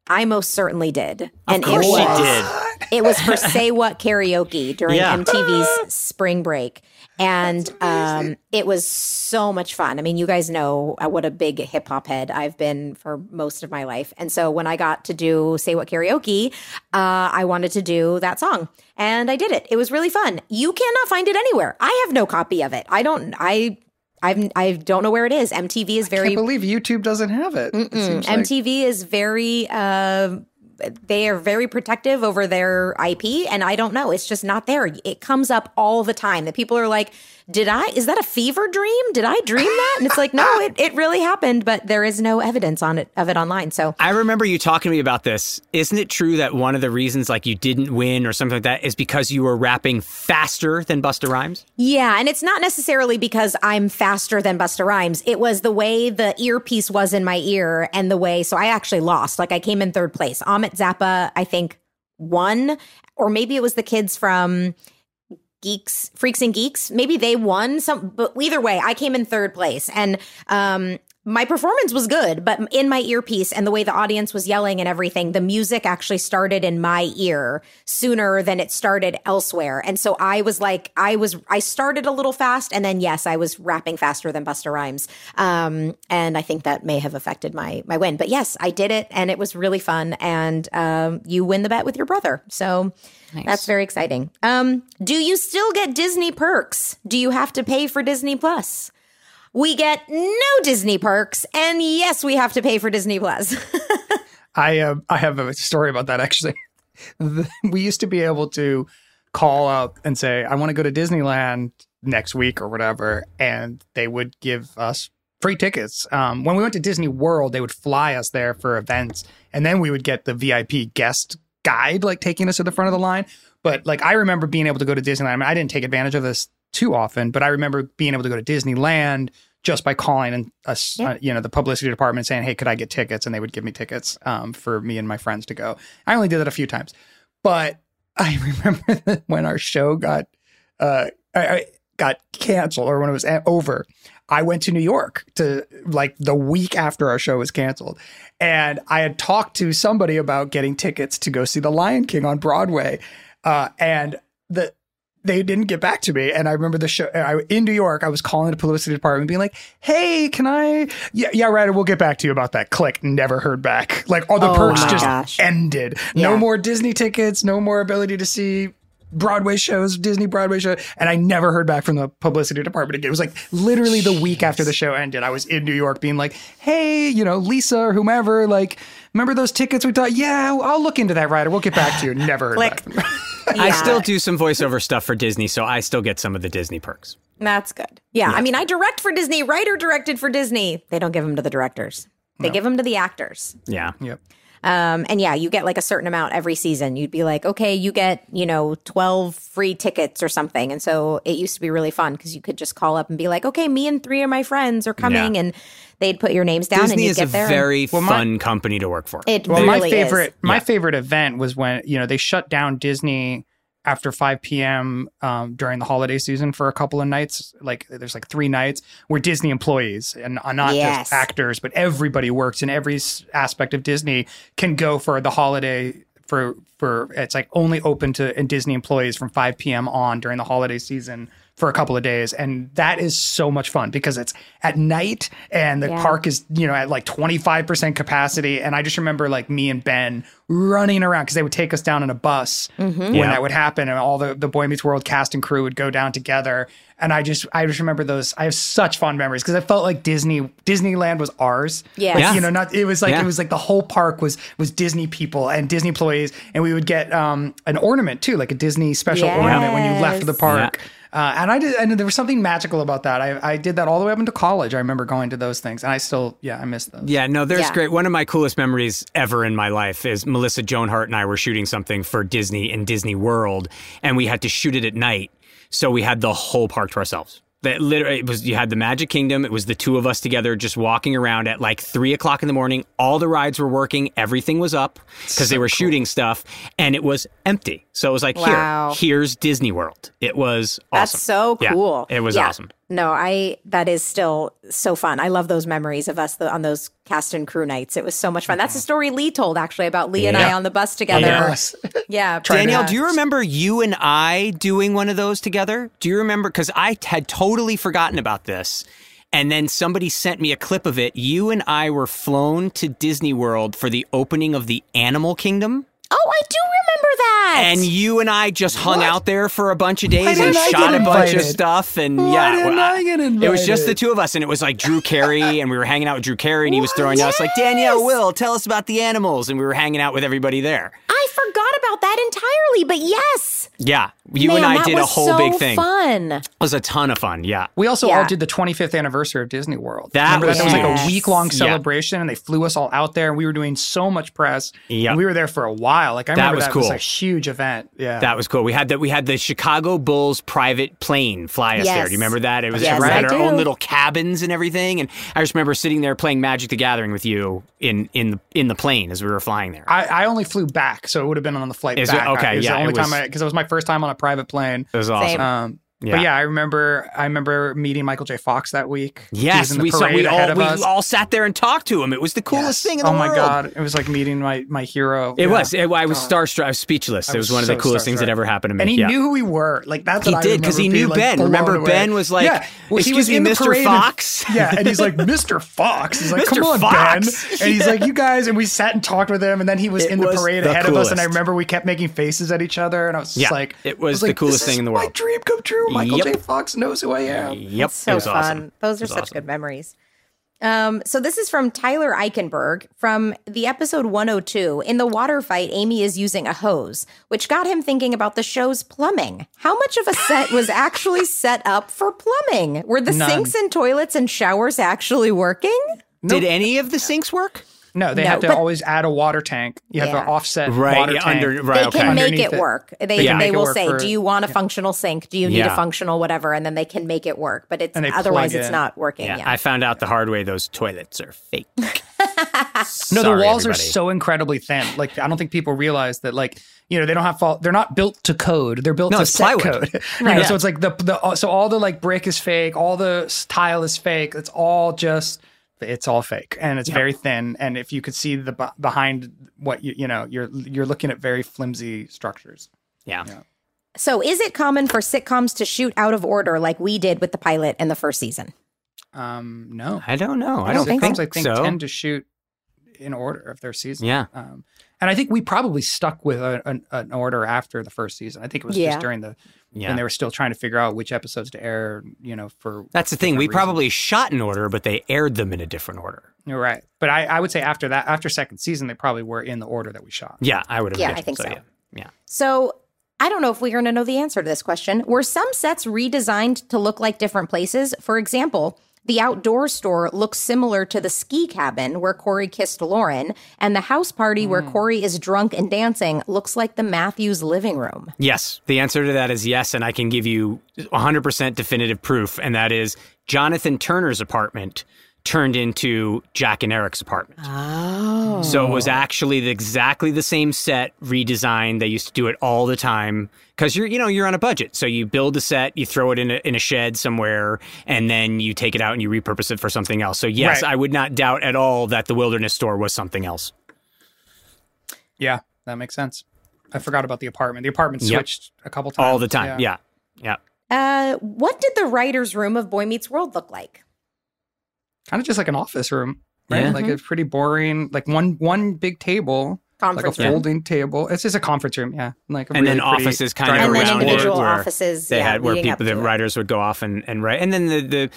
[SPEAKER 2] I most certainly did. And
[SPEAKER 4] course
[SPEAKER 2] it
[SPEAKER 4] she
[SPEAKER 2] was,
[SPEAKER 4] did.
[SPEAKER 2] It was for Say What karaoke during
[SPEAKER 4] Yeah.
[SPEAKER 2] MTV's Spring Break. And um, it was so much fun. I mean, you guys know uh, what a big hip hop head I've been for most of my life. And so when I got to do Say What karaoke, uh, I wanted to do that song. And I did it. It was really fun. You cannot find it anywhere. I have no copy of it. I don't, I. I've, I don't know where it is. MTV is very
[SPEAKER 3] Can't believe YouTube doesn't have it. It like-
[SPEAKER 2] MTV is very uh, they are very protective over their IP and I don't know it's just not there. It comes up all the time that people are like did I is that a fever dream did I dream that and it's like no it, it really happened but there is no evidence on it of it online so
[SPEAKER 4] I remember you talking to me about this. Isn't it true that one of the reasons like you didn't win or something like that is because you were rapping faster than Busta Rhymes?
[SPEAKER 2] Yeah, and it's not necessarily because I'm faster than Busta Rhymes. It was the way the earpiece was in my ear and the way so I actually lost. Like I came in third place. Ahmet Zappa, I think, won, or maybe it was the kids from Geeks, Freaks and Geeks. Maybe they won some, but either way, I came in third place. And um my performance was good, but in my earpiece and the way the audience was yelling and everything, the music actually started in my ear sooner than it started elsewhere. And so I was like, I was, I started a little fast, and then yes, I was rapping faster than Busta Rhymes. Um, and I think that may have affected my my win. But yes, I did it, and it was really fun. And um, you win the bet with your brother, so that's very exciting. Um, do you still get Disney perks? Do you have to pay for Disney Plus? We get no Disney perks, and yes, we have to pay for Disney Plus.
[SPEAKER 3] I uh, I have a story about that actually. We used to be able to call up and say, "I want to go to Disneyland next week or whatever," and they would give us free tickets. Um, when we went to Disney World, they would fly us there for events, and then we would get the VIP guest guide, like taking us to the front of the line. But like I remember being able to go to Disneyland. I, mean, I didn't take advantage of this too often, but I remember being able to go to Disneyland just by calling and us, uh, you know, the publicity department saying, "Hey, could I get tickets?" And they would give me tickets um, for me and my friends to go. I only did that a few times, but I remember that when our show got uh, I, I got canceled or when it was over, I went to New York to like the week after our show was canceled. And I had talked to somebody about getting tickets to go see The Lion King on Broadway. Uh, and the they didn't get back to me. And I remember the show I, in New York, I was calling the publicity department being like, Hey, can I? Yeah, yeah, right. We'll get back to you about that. Click. Never heard back. Like all the
[SPEAKER 2] Oh
[SPEAKER 3] perks just
[SPEAKER 2] gosh.
[SPEAKER 3] ended.
[SPEAKER 2] Yeah.
[SPEAKER 3] No more Disney tickets, no more ability to see Broadway shows, Disney Broadway show, and I never heard back from the publicity department again. It was like literally the week after the show ended. I was in New York being like, "Hey, you know, Lisa or whomever, like, remember those tickets we thought? Yeah, I'll look into that, Ryder. We'll get back to you." Never heard
[SPEAKER 2] Click.
[SPEAKER 3] back. From them.
[SPEAKER 4] I still do some voiceover stuff for Disney, so I still get some of the Disney perks.
[SPEAKER 2] That's good. Yeah, I mean, I direct for Disney. Writer directed for Disney. They don't give them to the directors. They give them to the actors.
[SPEAKER 4] Yeah.
[SPEAKER 3] yep.
[SPEAKER 2] Um, and yeah, you get like a certain amount every season. You'd be like, okay, you get, you know, 12 free tickets or something. And so it used to be really fun because you could just call up and be like, okay, me and three of my friends are coming.
[SPEAKER 4] Yeah.
[SPEAKER 2] And they'd put your names down and
[SPEAKER 4] Disney
[SPEAKER 2] you'd
[SPEAKER 4] is
[SPEAKER 2] get
[SPEAKER 4] a
[SPEAKER 2] there.
[SPEAKER 4] very
[SPEAKER 3] my-
[SPEAKER 4] fun company to work for.
[SPEAKER 2] it
[SPEAKER 3] Well,
[SPEAKER 2] really
[SPEAKER 3] my favorite,
[SPEAKER 2] is.
[SPEAKER 3] my
[SPEAKER 4] Yeah.
[SPEAKER 3] favorite event was when you know they shut down Disney after 5 p.m. Um, during the holiday season for a couple of nights. Like there's like three nights where Disney employees and uh, not
[SPEAKER 2] Yes.
[SPEAKER 3] just actors, but everybody works in every aspect of Disney can go for the holiday for for it's like only open to and Disney employees from 5 p.m. on during the holiday season for a couple of days and that is so much fun because it's at night and the
[SPEAKER 2] Yeah.
[SPEAKER 3] park is you know at like 25% capacity and I just remember like me and Ben running around because they would take us down in a bus when
[SPEAKER 4] Yeah.
[SPEAKER 3] that would happen and all the the Boy Meets World cast and crew would go down together and I just I just remember those I have such fond memories because I felt like Disney Disneyland was ours
[SPEAKER 2] Yes.
[SPEAKER 3] Like,
[SPEAKER 2] Yeah.
[SPEAKER 3] you know not it was like
[SPEAKER 4] Yeah.
[SPEAKER 3] it was like the whole park was was Disney people and Disney employees and we would get um an ornament too like a Disney special ornament when you left the
[SPEAKER 2] Yes.
[SPEAKER 3] park uh, and I did, and there was something magical about that. I, I did that all the way up into college. I remember going to those things, and I still, yeah, I miss those.
[SPEAKER 4] Yeah, no, there's
[SPEAKER 2] Yeah.
[SPEAKER 4] great. One of my coolest memories ever in my life is Melissa Joan Hart and I were shooting something for Disney in Disney World, and we had to shoot it at night, so we had the whole park to ourselves. That literally it was you had the Magic Kingdom. It was the two of us together, just walking around at like three o'clock in the morning. All the rides were working, everything was up because they were shooting stuff, and it was empty. So it was like
[SPEAKER 2] Wow.
[SPEAKER 4] here, here's Disney World. It was awesome.
[SPEAKER 2] That's so
[SPEAKER 4] Yeah,
[SPEAKER 2] cool.
[SPEAKER 4] it was
[SPEAKER 2] Yeah.
[SPEAKER 4] awesome.
[SPEAKER 2] No, I that is still so fun. I love those memories of us the, on those cast and crew nights. It was so much fun. That's a mm-hmm. story Lee told actually about Lee and I on the bus together.
[SPEAKER 3] Yes.
[SPEAKER 2] Yeah,
[SPEAKER 4] Danielle,
[SPEAKER 2] yeah.
[SPEAKER 4] do you remember you and I doing one of those together? Do you remember? Because I had totally forgotten about this. And then somebody sent me a clip of it. You and I were flown to Disney World for the opening of the Animal Kingdom.
[SPEAKER 2] Oh, I do remember that.
[SPEAKER 4] And you and I just hung out there for a bunch of days and
[SPEAKER 3] I
[SPEAKER 4] shot a bunch of stuff. And
[SPEAKER 3] Why
[SPEAKER 4] yeah,
[SPEAKER 3] didn't
[SPEAKER 4] well,
[SPEAKER 3] I get
[SPEAKER 4] it was just the two of us. And it was like Drew Carey, and we were hanging out with Drew Carey, and he was throwing us like, Danielle, Will, tell us about the animals. And we were hanging out with everybody there.
[SPEAKER 2] I forgot about that entirely, but yes.
[SPEAKER 4] Yeah. You
[SPEAKER 2] Man,
[SPEAKER 4] and I did a whole
[SPEAKER 2] so
[SPEAKER 4] big thing.
[SPEAKER 2] Fun.
[SPEAKER 4] It was a ton of fun. Yeah.
[SPEAKER 3] We also
[SPEAKER 2] Yeah.
[SPEAKER 3] all did the 25th anniversary of Disney World.
[SPEAKER 4] That
[SPEAKER 3] Remember
[SPEAKER 4] was
[SPEAKER 3] that? That was like a week long
[SPEAKER 4] Yeah.
[SPEAKER 3] celebration, and they flew us all out there. and We were doing so much press.
[SPEAKER 4] Yep.
[SPEAKER 3] and we were there for a while. Like I
[SPEAKER 4] That
[SPEAKER 3] remember
[SPEAKER 4] was
[SPEAKER 3] that was
[SPEAKER 4] cool.
[SPEAKER 3] a huge event. Yeah,
[SPEAKER 4] That was cool. We had that. We had the Chicago Bulls private plane fly us there. Do you remember that? It was
[SPEAKER 2] Yes,
[SPEAKER 4] we had
[SPEAKER 2] I
[SPEAKER 4] our own little cabins and everything. And I just remember sitting there playing Magic the Gathering with you in in the in the plane as we were flying there.
[SPEAKER 3] I, I only flew back, so it would have been on the flight
[SPEAKER 4] Is it-
[SPEAKER 3] back.
[SPEAKER 4] okay,
[SPEAKER 3] it was
[SPEAKER 4] yeah,
[SPEAKER 3] the only
[SPEAKER 4] it was-
[SPEAKER 3] time because it was my first time on a private plane.
[SPEAKER 4] it was awesome.
[SPEAKER 2] Same.
[SPEAKER 3] Um,
[SPEAKER 4] Yeah.
[SPEAKER 3] But yeah, I remember. I remember meeting Michael J. Fox that week. Was
[SPEAKER 4] Yes,
[SPEAKER 3] the
[SPEAKER 4] we saw. We all we
[SPEAKER 3] us.
[SPEAKER 4] all sat there and talked to him. It was the coolest thing in oh the
[SPEAKER 3] oh
[SPEAKER 4] world.
[SPEAKER 3] Oh my god, it was like meeting my my hero.
[SPEAKER 4] It
[SPEAKER 3] Yeah.
[SPEAKER 4] was. It, I was oh. starstruck. I was speechless.
[SPEAKER 3] I
[SPEAKER 4] it was one of the
[SPEAKER 3] so
[SPEAKER 4] coolest things that ever happened to me.
[SPEAKER 3] And he
[SPEAKER 4] yeah.
[SPEAKER 3] knew who we were. Like that's
[SPEAKER 4] He did, 'cause he knew
[SPEAKER 3] like,
[SPEAKER 4] Ben. Remember,
[SPEAKER 3] away.
[SPEAKER 4] Ben was like,
[SPEAKER 3] yeah. Well, he
[SPEAKER 4] "Excuse
[SPEAKER 3] was
[SPEAKER 4] me,
[SPEAKER 3] in the
[SPEAKER 4] Mr.
[SPEAKER 3] parade and-
[SPEAKER 4] Fox?"
[SPEAKER 3] yeah, and he's like, Mr. Fox. He's like, come on,
[SPEAKER 4] Fox.
[SPEAKER 3] Ben. And he's like, you guys, and we sat and talked with him, and then he was in the parade ahead of us, and I remember we kept making faces at each other, and I was just like,
[SPEAKER 4] it was the coolest thing in the world."
[SPEAKER 3] My dream come true. Michael
[SPEAKER 4] Yep.
[SPEAKER 3] J. Fox knows who I am.
[SPEAKER 4] Yep.
[SPEAKER 2] so fun.
[SPEAKER 4] awesome.
[SPEAKER 2] Those are such
[SPEAKER 4] awesome.
[SPEAKER 2] good memories. Um, so this is from Tyler Eichenberg from the episode 102. In the water fight, Amy is using a hose, which got him thinking about the show's plumbing. How much of a set was actually set up for plumbing? Were the
[SPEAKER 3] None.
[SPEAKER 2] sinks and toilets and showers actually working?
[SPEAKER 4] Did any of the sinks work?
[SPEAKER 3] No, they
[SPEAKER 2] No,
[SPEAKER 3] have to always add a water tank. You have
[SPEAKER 2] Yeah.
[SPEAKER 3] to offset
[SPEAKER 4] Right.
[SPEAKER 3] water
[SPEAKER 4] yeah,
[SPEAKER 3] tank.
[SPEAKER 4] under. Right.
[SPEAKER 2] They
[SPEAKER 4] okay.
[SPEAKER 2] can make
[SPEAKER 3] Underneath
[SPEAKER 2] it
[SPEAKER 3] it.
[SPEAKER 2] work. They,
[SPEAKER 3] They
[SPEAKER 2] they will say,
[SPEAKER 3] for-
[SPEAKER 2] "Do you want a functional sink? Do you need
[SPEAKER 4] Yeah.
[SPEAKER 2] a functional whatever?" And then they can make it work. But it's
[SPEAKER 3] And they plug
[SPEAKER 2] otherwise, it's
[SPEAKER 3] in.
[SPEAKER 2] not working.
[SPEAKER 4] Yeah,
[SPEAKER 2] Yeah,
[SPEAKER 4] I found out the hard way. Those toilets are fake.
[SPEAKER 3] No, the
[SPEAKER 4] Sorry,
[SPEAKER 3] walls are so incredibly thin. Like I don't think people realize that. Like you know, they don't have fault. They're not built to code. They're built
[SPEAKER 4] No,
[SPEAKER 3] to set
[SPEAKER 4] plywood.
[SPEAKER 3] code. You know,
[SPEAKER 2] Right.
[SPEAKER 3] So it's like the the uh, so all the like brick is fake. All the tile is fake. It's all just it's all fake and it's very thin. And if you could see the b- behind what you you know, you're you're looking at very flimsy structures.
[SPEAKER 4] Yeah.
[SPEAKER 2] So, is it common for sitcoms to shoot out of order like we did with the pilot in the first season?
[SPEAKER 3] Um, no,
[SPEAKER 4] I don't know. I
[SPEAKER 2] I
[SPEAKER 4] don't
[SPEAKER 2] don't think
[SPEAKER 4] think,
[SPEAKER 3] Sitcoms, I think
[SPEAKER 4] so.
[SPEAKER 3] tend to shoot in order of their season.
[SPEAKER 4] Yeah.
[SPEAKER 3] Um, and I think we probably stuck with a, an, an order after the first season. I think it was
[SPEAKER 2] Yeah.
[SPEAKER 3] just during the
[SPEAKER 4] Yeah.
[SPEAKER 3] when they were still trying to figure out which episodes to air. You know, for
[SPEAKER 4] That's the thing. We
[SPEAKER 3] different reasons.
[SPEAKER 4] probably shot in order, but they aired them in a different order.
[SPEAKER 3] You're right. But I, I would say after that, after second season, they probably were in the order that we shot.
[SPEAKER 4] Yeah, I would have.
[SPEAKER 2] Yeah, I
[SPEAKER 4] guessed
[SPEAKER 2] think so.
[SPEAKER 4] Yeah. Yeah.
[SPEAKER 2] So, I don't know if we're going to know the answer to this question. Were some sets redesigned to look like different places? For example, The outdoor store looks similar to the ski cabin where Cory kissed Lauren, and the house party where hmm. Cory is drunk and dancing looks like the Matthews living room.
[SPEAKER 4] Yes, the answer to that is yes, and I can give you 100% definitive proof, and that is Jonathan Turner's apartment turned into Jack and Eric's apartment.
[SPEAKER 2] Oh.
[SPEAKER 4] So it was actually the- exactly the same set redesigned. They used to do it all the time because you're you know you're on a budget. So you build a set, you throw it in a, in a shed somewhere, and then you take it out and you repurpose it for something else. So yes,
[SPEAKER 3] Right.
[SPEAKER 4] I would not doubt at all that the Wilderness Store was something else.
[SPEAKER 3] Yeah, that makes sense. I forgot about the apartment. The apartment
[SPEAKER 4] Yep.
[SPEAKER 3] switched a couple times
[SPEAKER 4] All the time. Yeah. Yeah.
[SPEAKER 2] Uh, what did the writer's room of Boy Meets World look like?
[SPEAKER 3] Kind of just like an office room, right?
[SPEAKER 4] Yeah.
[SPEAKER 3] Like it's pretty boring. Like one one big table,
[SPEAKER 2] Conference
[SPEAKER 3] like a
[SPEAKER 2] room.
[SPEAKER 3] folding table. It's just a conference room, yeah. Like a
[SPEAKER 4] And then
[SPEAKER 3] really pretty
[SPEAKER 4] offices kind of
[SPEAKER 3] driving
[SPEAKER 2] And
[SPEAKER 4] around
[SPEAKER 3] board.
[SPEAKER 2] individual
[SPEAKER 4] it where
[SPEAKER 2] offices,
[SPEAKER 4] They
[SPEAKER 2] yeah,
[SPEAKER 4] had where people, the
[SPEAKER 2] it.
[SPEAKER 4] writers would go off and, and write. And then the, the,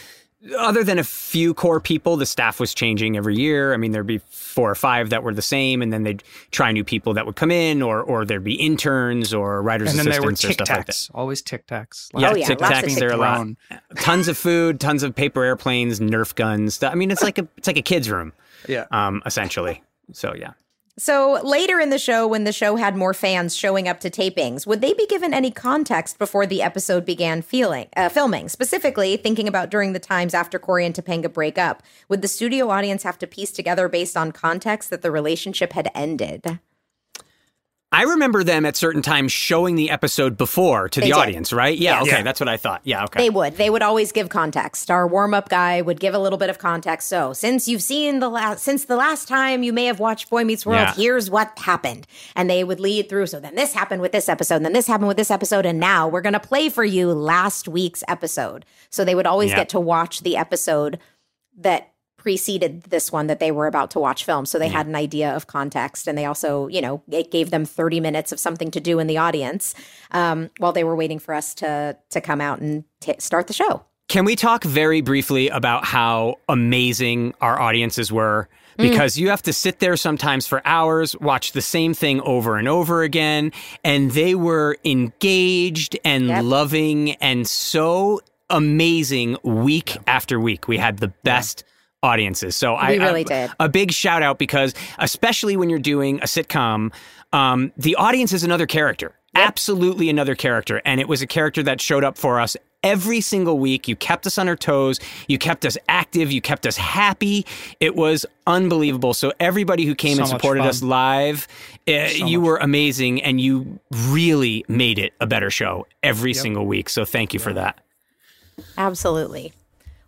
[SPEAKER 4] other than a few core people, the staff was changing every year. I mean, there'd be four or five that were the same, and then they'd try new people that would come in, or or there'd be interns or writers
[SPEAKER 3] And then there were
[SPEAKER 4] assistants or
[SPEAKER 3] tic
[SPEAKER 4] stuff like that.
[SPEAKER 3] always tic tacs.
[SPEAKER 4] Yeah,
[SPEAKER 2] Oh, yeah,
[SPEAKER 4] Tic Tacs.
[SPEAKER 2] Tic
[SPEAKER 4] There are a lot. Tons of food, tons of paper airplanes, Nerf guns. Stuff. I mean, it's like a it's like a kid's room,
[SPEAKER 3] Yeah.
[SPEAKER 4] um, essentially. So yeah.
[SPEAKER 2] So later in the show, when the show had more fans showing up to tapings, would they be given any context before the episode began feeling, uh, filming? Specifically, thinking about during the times after Cory and Topanga break up, would the studio audience have to piece together based on context that the relationship had ended?
[SPEAKER 4] I remember them at certain times showing the episode before to
[SPEAKER 2] They
[SPEAKER 4] the
[SPEAKER 2] did.
[SPEAKER 4] audience, right? Yeah,
[SPEAKER 2] Yes.
[SPEAKER 4] okay,
[SPEAKER 3] Yeah.
[SPEAKER 4] that's what I thought. Yeah, okay.
[SPEAKER 2] They would. They would always give context. Our warm-up guy would give a little bit of context. So, since you've seen the last since the last time you may have watched Boy Meets World,
[SPEAKER 4] Yeah.
[SPEAKER 2] here's what happened. And they would lead through. So then this happened with this episode, and then this happened with this episode, and now we're going to play for you last week's episode. So they would always
[SPEAKER 4] Yeah.
[SPEAKER 2] get to watch the episode that preceded this one that they were about to watch film. So they had an idea of context and they also, you know, it gave them 30 minutes of something to do in the audience um, while they were waiting for us to to come out and t- start the show.
[SPEAKER 4] Can we talk very briefly about how amazing our audiences were?
[SPEAKER 2] Mm.
[SPEAKER 4] Because you have to sit there sometimes for hours, watch the same thing over and over again, and they were engaged and
[SPEAKER 2] Yep.
[SPEAKER 4] loving and so amazing week after week. We had the best audiences. So I
[SPEAKER 2] really
[SPEAKER 4] I-
[SPEAKER 2] did.
[SPEAKER 4] a big shout out because especially when you're doing a sitcom, um, the audience is another character. Absolutely another character. And it was a character that showed up for us every single week. You kept us on our toes. You kept us active. You kept us happy. It was unbelievable. So everybody who came
[SPEAKER 3] So
[SPEAKER 4] and supported us live, uh, you were amazing and you really made it a better show every single week. So thank you for that.
[SPEAKER 2] Absolutely.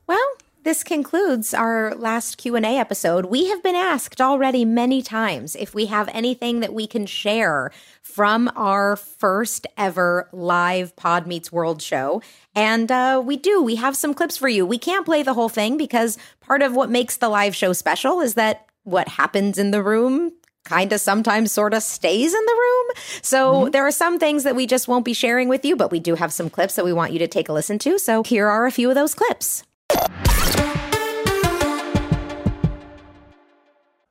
[SPEAKER 2] Well, this concludes our last Q&A episode. We have been asked already many times if we have anything that we can share from our first ever live Pod Meets World show. And uh, we do. We have some clips for you. We can't play the whole thing because part of what makes the live show special is that what happens in the room kind of sometimes sort of stays in the room. So there are some things that we just won't be sharing with you, but we do have some clips that we want you to take a listen to. So here are a few of those clips.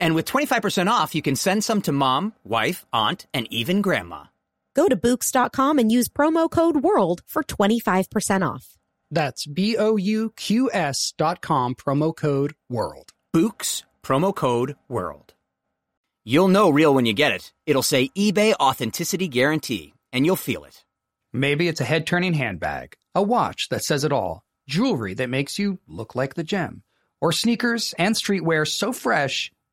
[SPEAKER 1] And with 25% off, you can send some to mom, wife, aunt, and even grandma.
[SPEAKER 2] Go to Bouqs.com and use promo code WORLD for 25% off.
[SPEAKER 3] That's B O U Q S dot com, promo code WORLD.
[SPEAKER 4] Bouqs, promo code WORLD. You'll know real when you get it. It'll say eBay Authenticity Guarantee, and you'll feel it.
[SPEAKER 3] Maybe it's a head turning handbag, a watch that says it all, jewelry that makes you look like the gem, or sneakers and streetwear so fresh,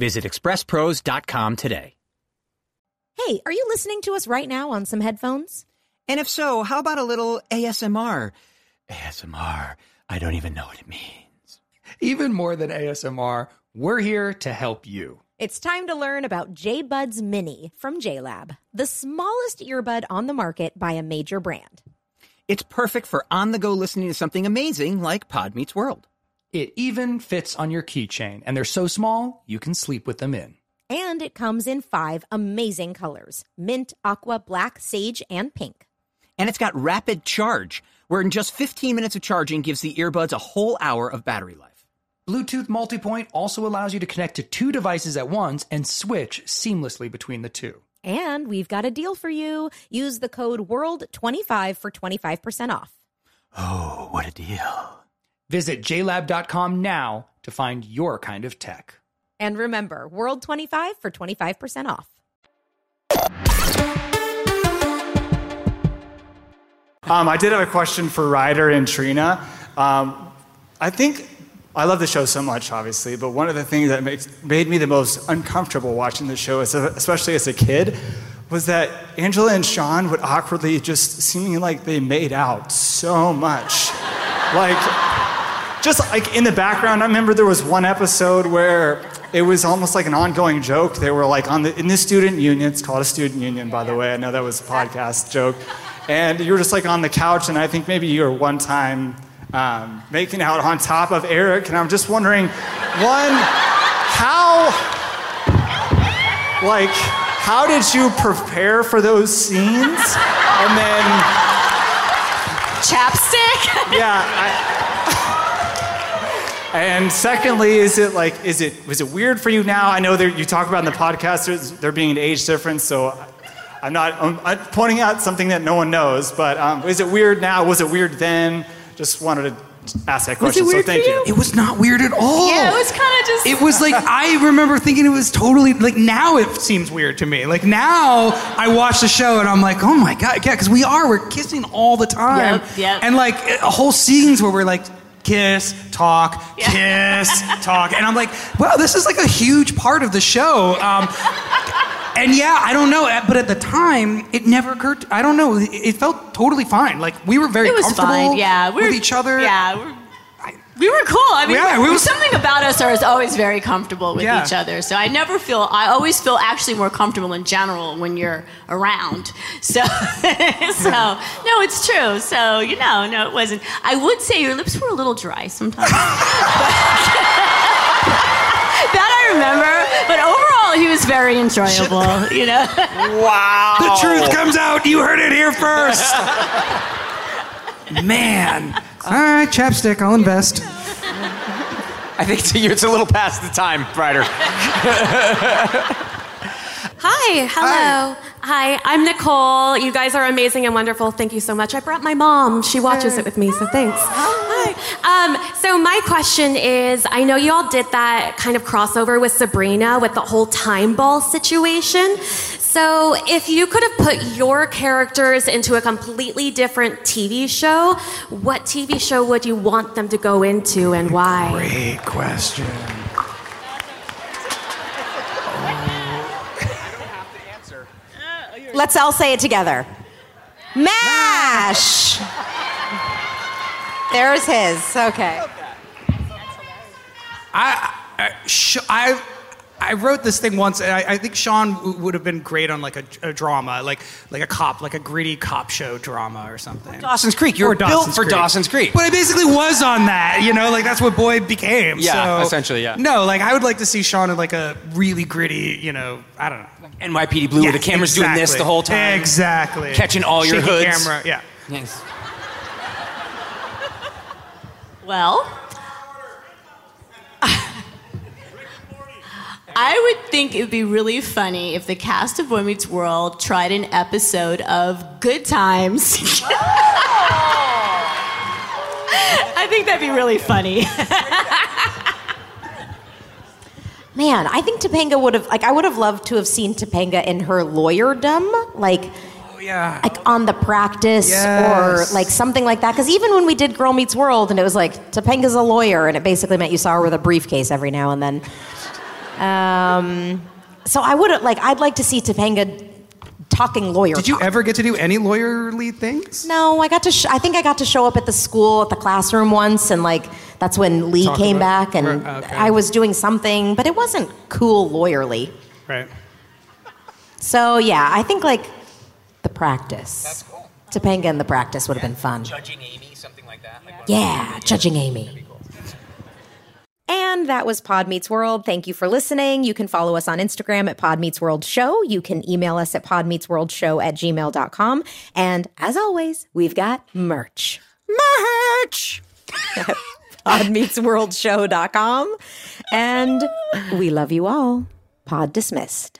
[SPEAKER 4] Visit expresspros.com today.
[SPEAKER 2] Hey, are you listening to us right now on some headphones?
[SPEAKER 4] And if so, how about a little ASMR? ASMR, I don't even know what it means.
[SPEAKER 3] Even more than ASMR, we're here to help you.
[SPEAKER 2] It's time to learn about JBuds Mini from JLab, the smallest earbud on the market by a major brand.
[SPEAKER 4] It's perfect for on the go listening to something amazing like Pod Meets World.
[SPEAKER 3] It even fits on your keychain, and they're so small you can sleep with them in.
[SPEAKER 2] And it comes in five amazing colors mint, aqua, black, sage, and pink.
[SPEAKER 4] And it's got rapid charge, where in just 15 minutes of charging gives the earbuds a whole hour of battery life.
[SPEAKER 3] Bluetooth Multipoint also allows you to connect to two devices at once and switch seamlessly between the two.
[SPEAKER 2] And we've got a deal for you. Use the code WORLD25 for 25% off.
[SPEAKER 4] Oh, what a deal.
[SPEAKER 3] Visit jlab.com now to find your kind of tech.
[SPEAKER 2] And remember, WORLD25 for 25% off.
[SPEAKER 11] Um, I did have a question for Ryder and Trina. Um, I think I love the show so much, obviously, but one of the things that makes, made me the most uncomfortable watching the show, especially as a kid, was that Angela and Shawn would awkwardly just seeming like they made out so much. like, just like in the background, I remember there was one episode where it was almost like an ongoing joke. They were like on the in the student union. It's called a student union, by the way. I know that was a podcast joke. And you were just like on the couch, and I think maybe you were one time um, making out on top of Eric. And I'm just wondering, one, how, like, how did you prepare for those scenes? And then,
[SPEAKER 12] chapstick.
[SPEAKER 11] yeah. I, and secondly, is it like, is it was it weird for you now? I know that you talk about in the podcast there's, there being an age difference, so I'm not I'm, I'm pointing out something that no one knows. But um, is it weird now? Was it weird then? Just wanted to ask that question.
[SPEAKER 12] weird
[SPEAKER 11] so thank
[SPEAKER 12] for you?
[SPEAKER 3] It was not weird at all.
[SPEAKER 12] Yeah, it was kind of just.
[SPEAKER 3] It was like I remember thinking it was totally like now it seems weird to me. Like now I watch the show and I'm like, oh my god, yeah, because we are we're kissing all the time.
[SPEAKER 12] Yep, yep.
[SPEAKER 3] And like whole scenes where we're like kiss, talk, kiss, talk, and I'm like, wow, this is like a huge part of the show. Um, and yeah, I don't know, but at the time, it never occurred. To, I don't know. It, felt totally fine. Like we were very
[SPEAKER 12] It was
[SPEAKER 3] comfortable
[SPEAKER 12] fine. Yeah, we
[SPEAKER 3] with each other.
[SPEAKER 12] Yeah, we're, We were cool. I mean,
[SPEAKER 3] Yeah, we
[SPEAKER 12] we
[SPEAKER 3] was-
[SPEAKER 12] something about us are always very comfortable with
[SPEAKER 3] Yeah.
[SPEAKER 12] each other. So I never feel. I always feel actually more comfortable in general when you're around. So, so no, it's true. So you know, no, it wasn't. I would say your lips were a little dry sometimes. that I remember. But overall, he was very enjoyable. You know. Wow.
[SPEAKER 3] The truth comes out. You heard it here first. Man. All right, chapstick. I'll invest.
[SPEAKER 13] I think it's a, it's a little past the time, Ryder.
[SPEAKER 14] Hi, hello. Hi. I'm Nicole. You guys are amazing and wonderful. Thank you so much. I brought my mom. She watches it with me, so thanks. Hi. Um, so my question is, I know you all did that kind of crossover with Sabrina with the whole time ball situation. So if you could have put your characters into a completely different TV show, what TV show would you want them to go into and why?
[SPEAKER 3] Great question.
[SPEAKER 2] Let's all say it together. MASH! There's his. Okay.
[SPEAKER 3] I, I, sh- I, I wrote this thing once, and I, I think Shawn w- would have been great on like a, a drama, like like a cop, like a gritty cop show drama or something.
[SPEAKER 13] Dawson's Creek. You were built
[SPEAKER 3] Dawson's
[SPEAKER 13] for
[SPEAKER 3] Creek.
[SPEAKER 13] Dawson's Creek.
[SPEAKER 3] But I basically was on that, you know, like that's what Boyd became.
[SPEAKER 13] Yeah,
[SPEAKER 3] so-
[SPEAKER 13] essentially, yeah.
[SPEAKER 3] No, like I would like to see Shawn in like a really gritty, you know, I don't know.
[SPEAKER 13] NYPD Blue, where the
[SPEAKER 3] Yes,
[SPEAKER 13] camera's doing this the whole time.
[SPEAKER 3] Exactly.
[SPEAKER 13] Catching all your
[SPEAKER 3] Shaky
[SPEAKER 13] hoods.
[SPEAKER 3] Camera, yeah.
[SPEAKER 13] Yes.
[SPEAKER 12] Well, I would think it would be really funny if the cast of Boy Meets World tried an episode of Good Times. I think that'd be really funny.
[SPEAKER 2] Man, I think Topanga would have like I would have loved to have seen Topanga in her lawyerdom, like
[SPEAKER 3] Oh, yeah.
[SPEAKER 2] like on the practice
[SPEAKER 3] Yes.
[SPEAKER 2] or like something like that. Because even when we did Girl Meets World, and it was like Topanga's a lawyer, and it basically meant you saw her with a briefcase every now and then. Um, so I would have like I'd like to see Topanga talking lawyer.
[SPEAKER 3] Did you
[SPEAKER 2] talk.
[SPEAKER 3] ever get to do any lawyerly things?
[SPEAKER 2] No, I got to. Sh- I think I got to show up at the school at the classroom once, and like that's when Lee
[SPEAKER 3] Talk
[SPEAKER 2] came back, and
[SPEAKER 3] Right, okay.
[SPEAKER 2] I was doing something, but it wasn't cool lawyerly.
[SPEAKER 3] Right.
[SPEAKER 2] So yeah, I think like the practice. That's cool. Topanga and the practice would have been fun.
[SPEAKER 13] Judging Amy, something like that. Like
[SPEAKER 2] Yeah, judging Amy. And that was Pod Meets World. Thank you for listening. You can follow us on Instagram at Pod Meets World Show. You can email us at podmeetsworldshow at gmail.com. And as always, we've got merch. Merch! podmeetsworldshow.com. And we love you all. Pod dismissed.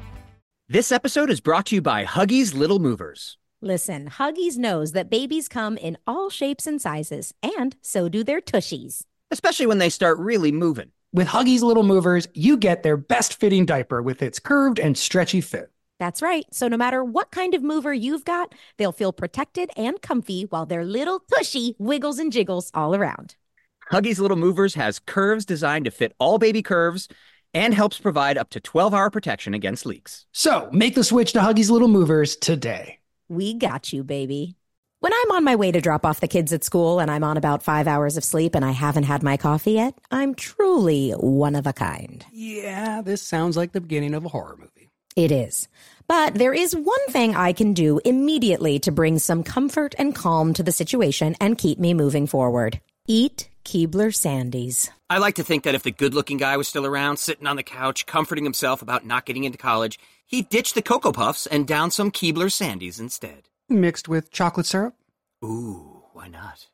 [SPEAKER 4] This episode is brought to you by Huggies Little Movers.
[SPEAKER 2] Listen, Huggies knows that babies come in all shapes and sizes, and so do their tushies.
[SPEAKER 4] especially when they start really moving.
[SPEAKER 3] With Huggies Little Movers, you get their best fitting diaper with its curved and stretchy fit.
[SPEAKER 2] That's right. So no matter what kind of mover you've got, they'll feel protected and comfy while their little tushy wiggles and jiggles all around.
[SPEAKER 4] Huggies Little Movers has curves designed to fit all baby curves and helps provide up to 12 hour protection against leaks.
[SPEAKER 3] So make the switch to Huggies Little Movers today.
[SPEAKER 2] We got you, baby. When I'm on my way to drop off the kids at school and I'm on about five hours of sleep and I haven't had my coffee yet, I'm truly one of a kind.
[SPEAKER 3] Yeah, this sounds like the beginning of a horror movie.
[SPEAKER 2] It is. But there is one thing I can do immediately to bring some comfort and calm to the situation and keep me moving forward. Eat Keebler Sandies.
[SPEAKER 4] I like to think that if the good looking guy was still around, sitting on the couch, comforting himself about not getting into college, he'd ditch the Cocoa Puffs and down some Keebler Sandies instead.
[SPEAKER 3] Mixed with chocolate syrup?
[SPEAKER 4] Ooh, why not?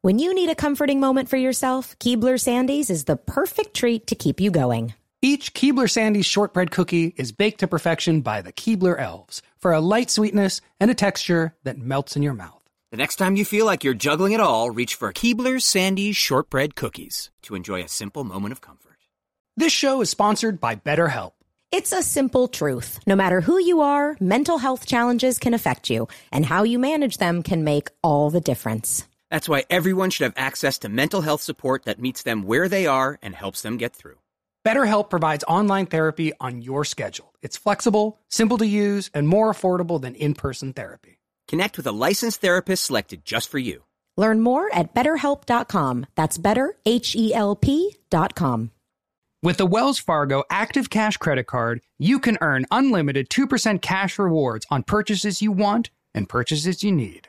[SPEAKER 2] When you need a comforting moment for yourself, Keebler Sandies is the perfect treat to keep you going.
[SPEAKER 3] Each Keebler Sandies shortbread cookie is baked to perfection by the Keebler elves for a light sweetness and a texture that melts in your mouth.
[SPEAKER 4] The next time you feel like you're juggling it all, reach for Keebler's Sandies Shortbread Cookies to enjoy a simple moment of comfort.
[SPEAKER 3] This show is sponsored by BetterHelp.
[SPEAKER 2] It's a simple truth. No matter who you are, mental health challenges can affect you, and how you manage them can make all the difference.
[SPEAKER 4] That's why everyone should have access to mental health support that meets them where they are and helps them get through.
[SPEAKER 3] BetterHelp provides online therapy on your schedule. It's flexible, simple to use, and more affordable than in person therapy.
[SPEAKER 4] Connect with a licensed therapist selected just for you.
[SPEAKER 2] Learn more at betterhelp.com. That's better, H E L P.com.
[SPEAKER 3] With the Wells Fargo Active Cash Credit Card, you can earn unlimited 2% cash rewards on purchases you want and purchases you need.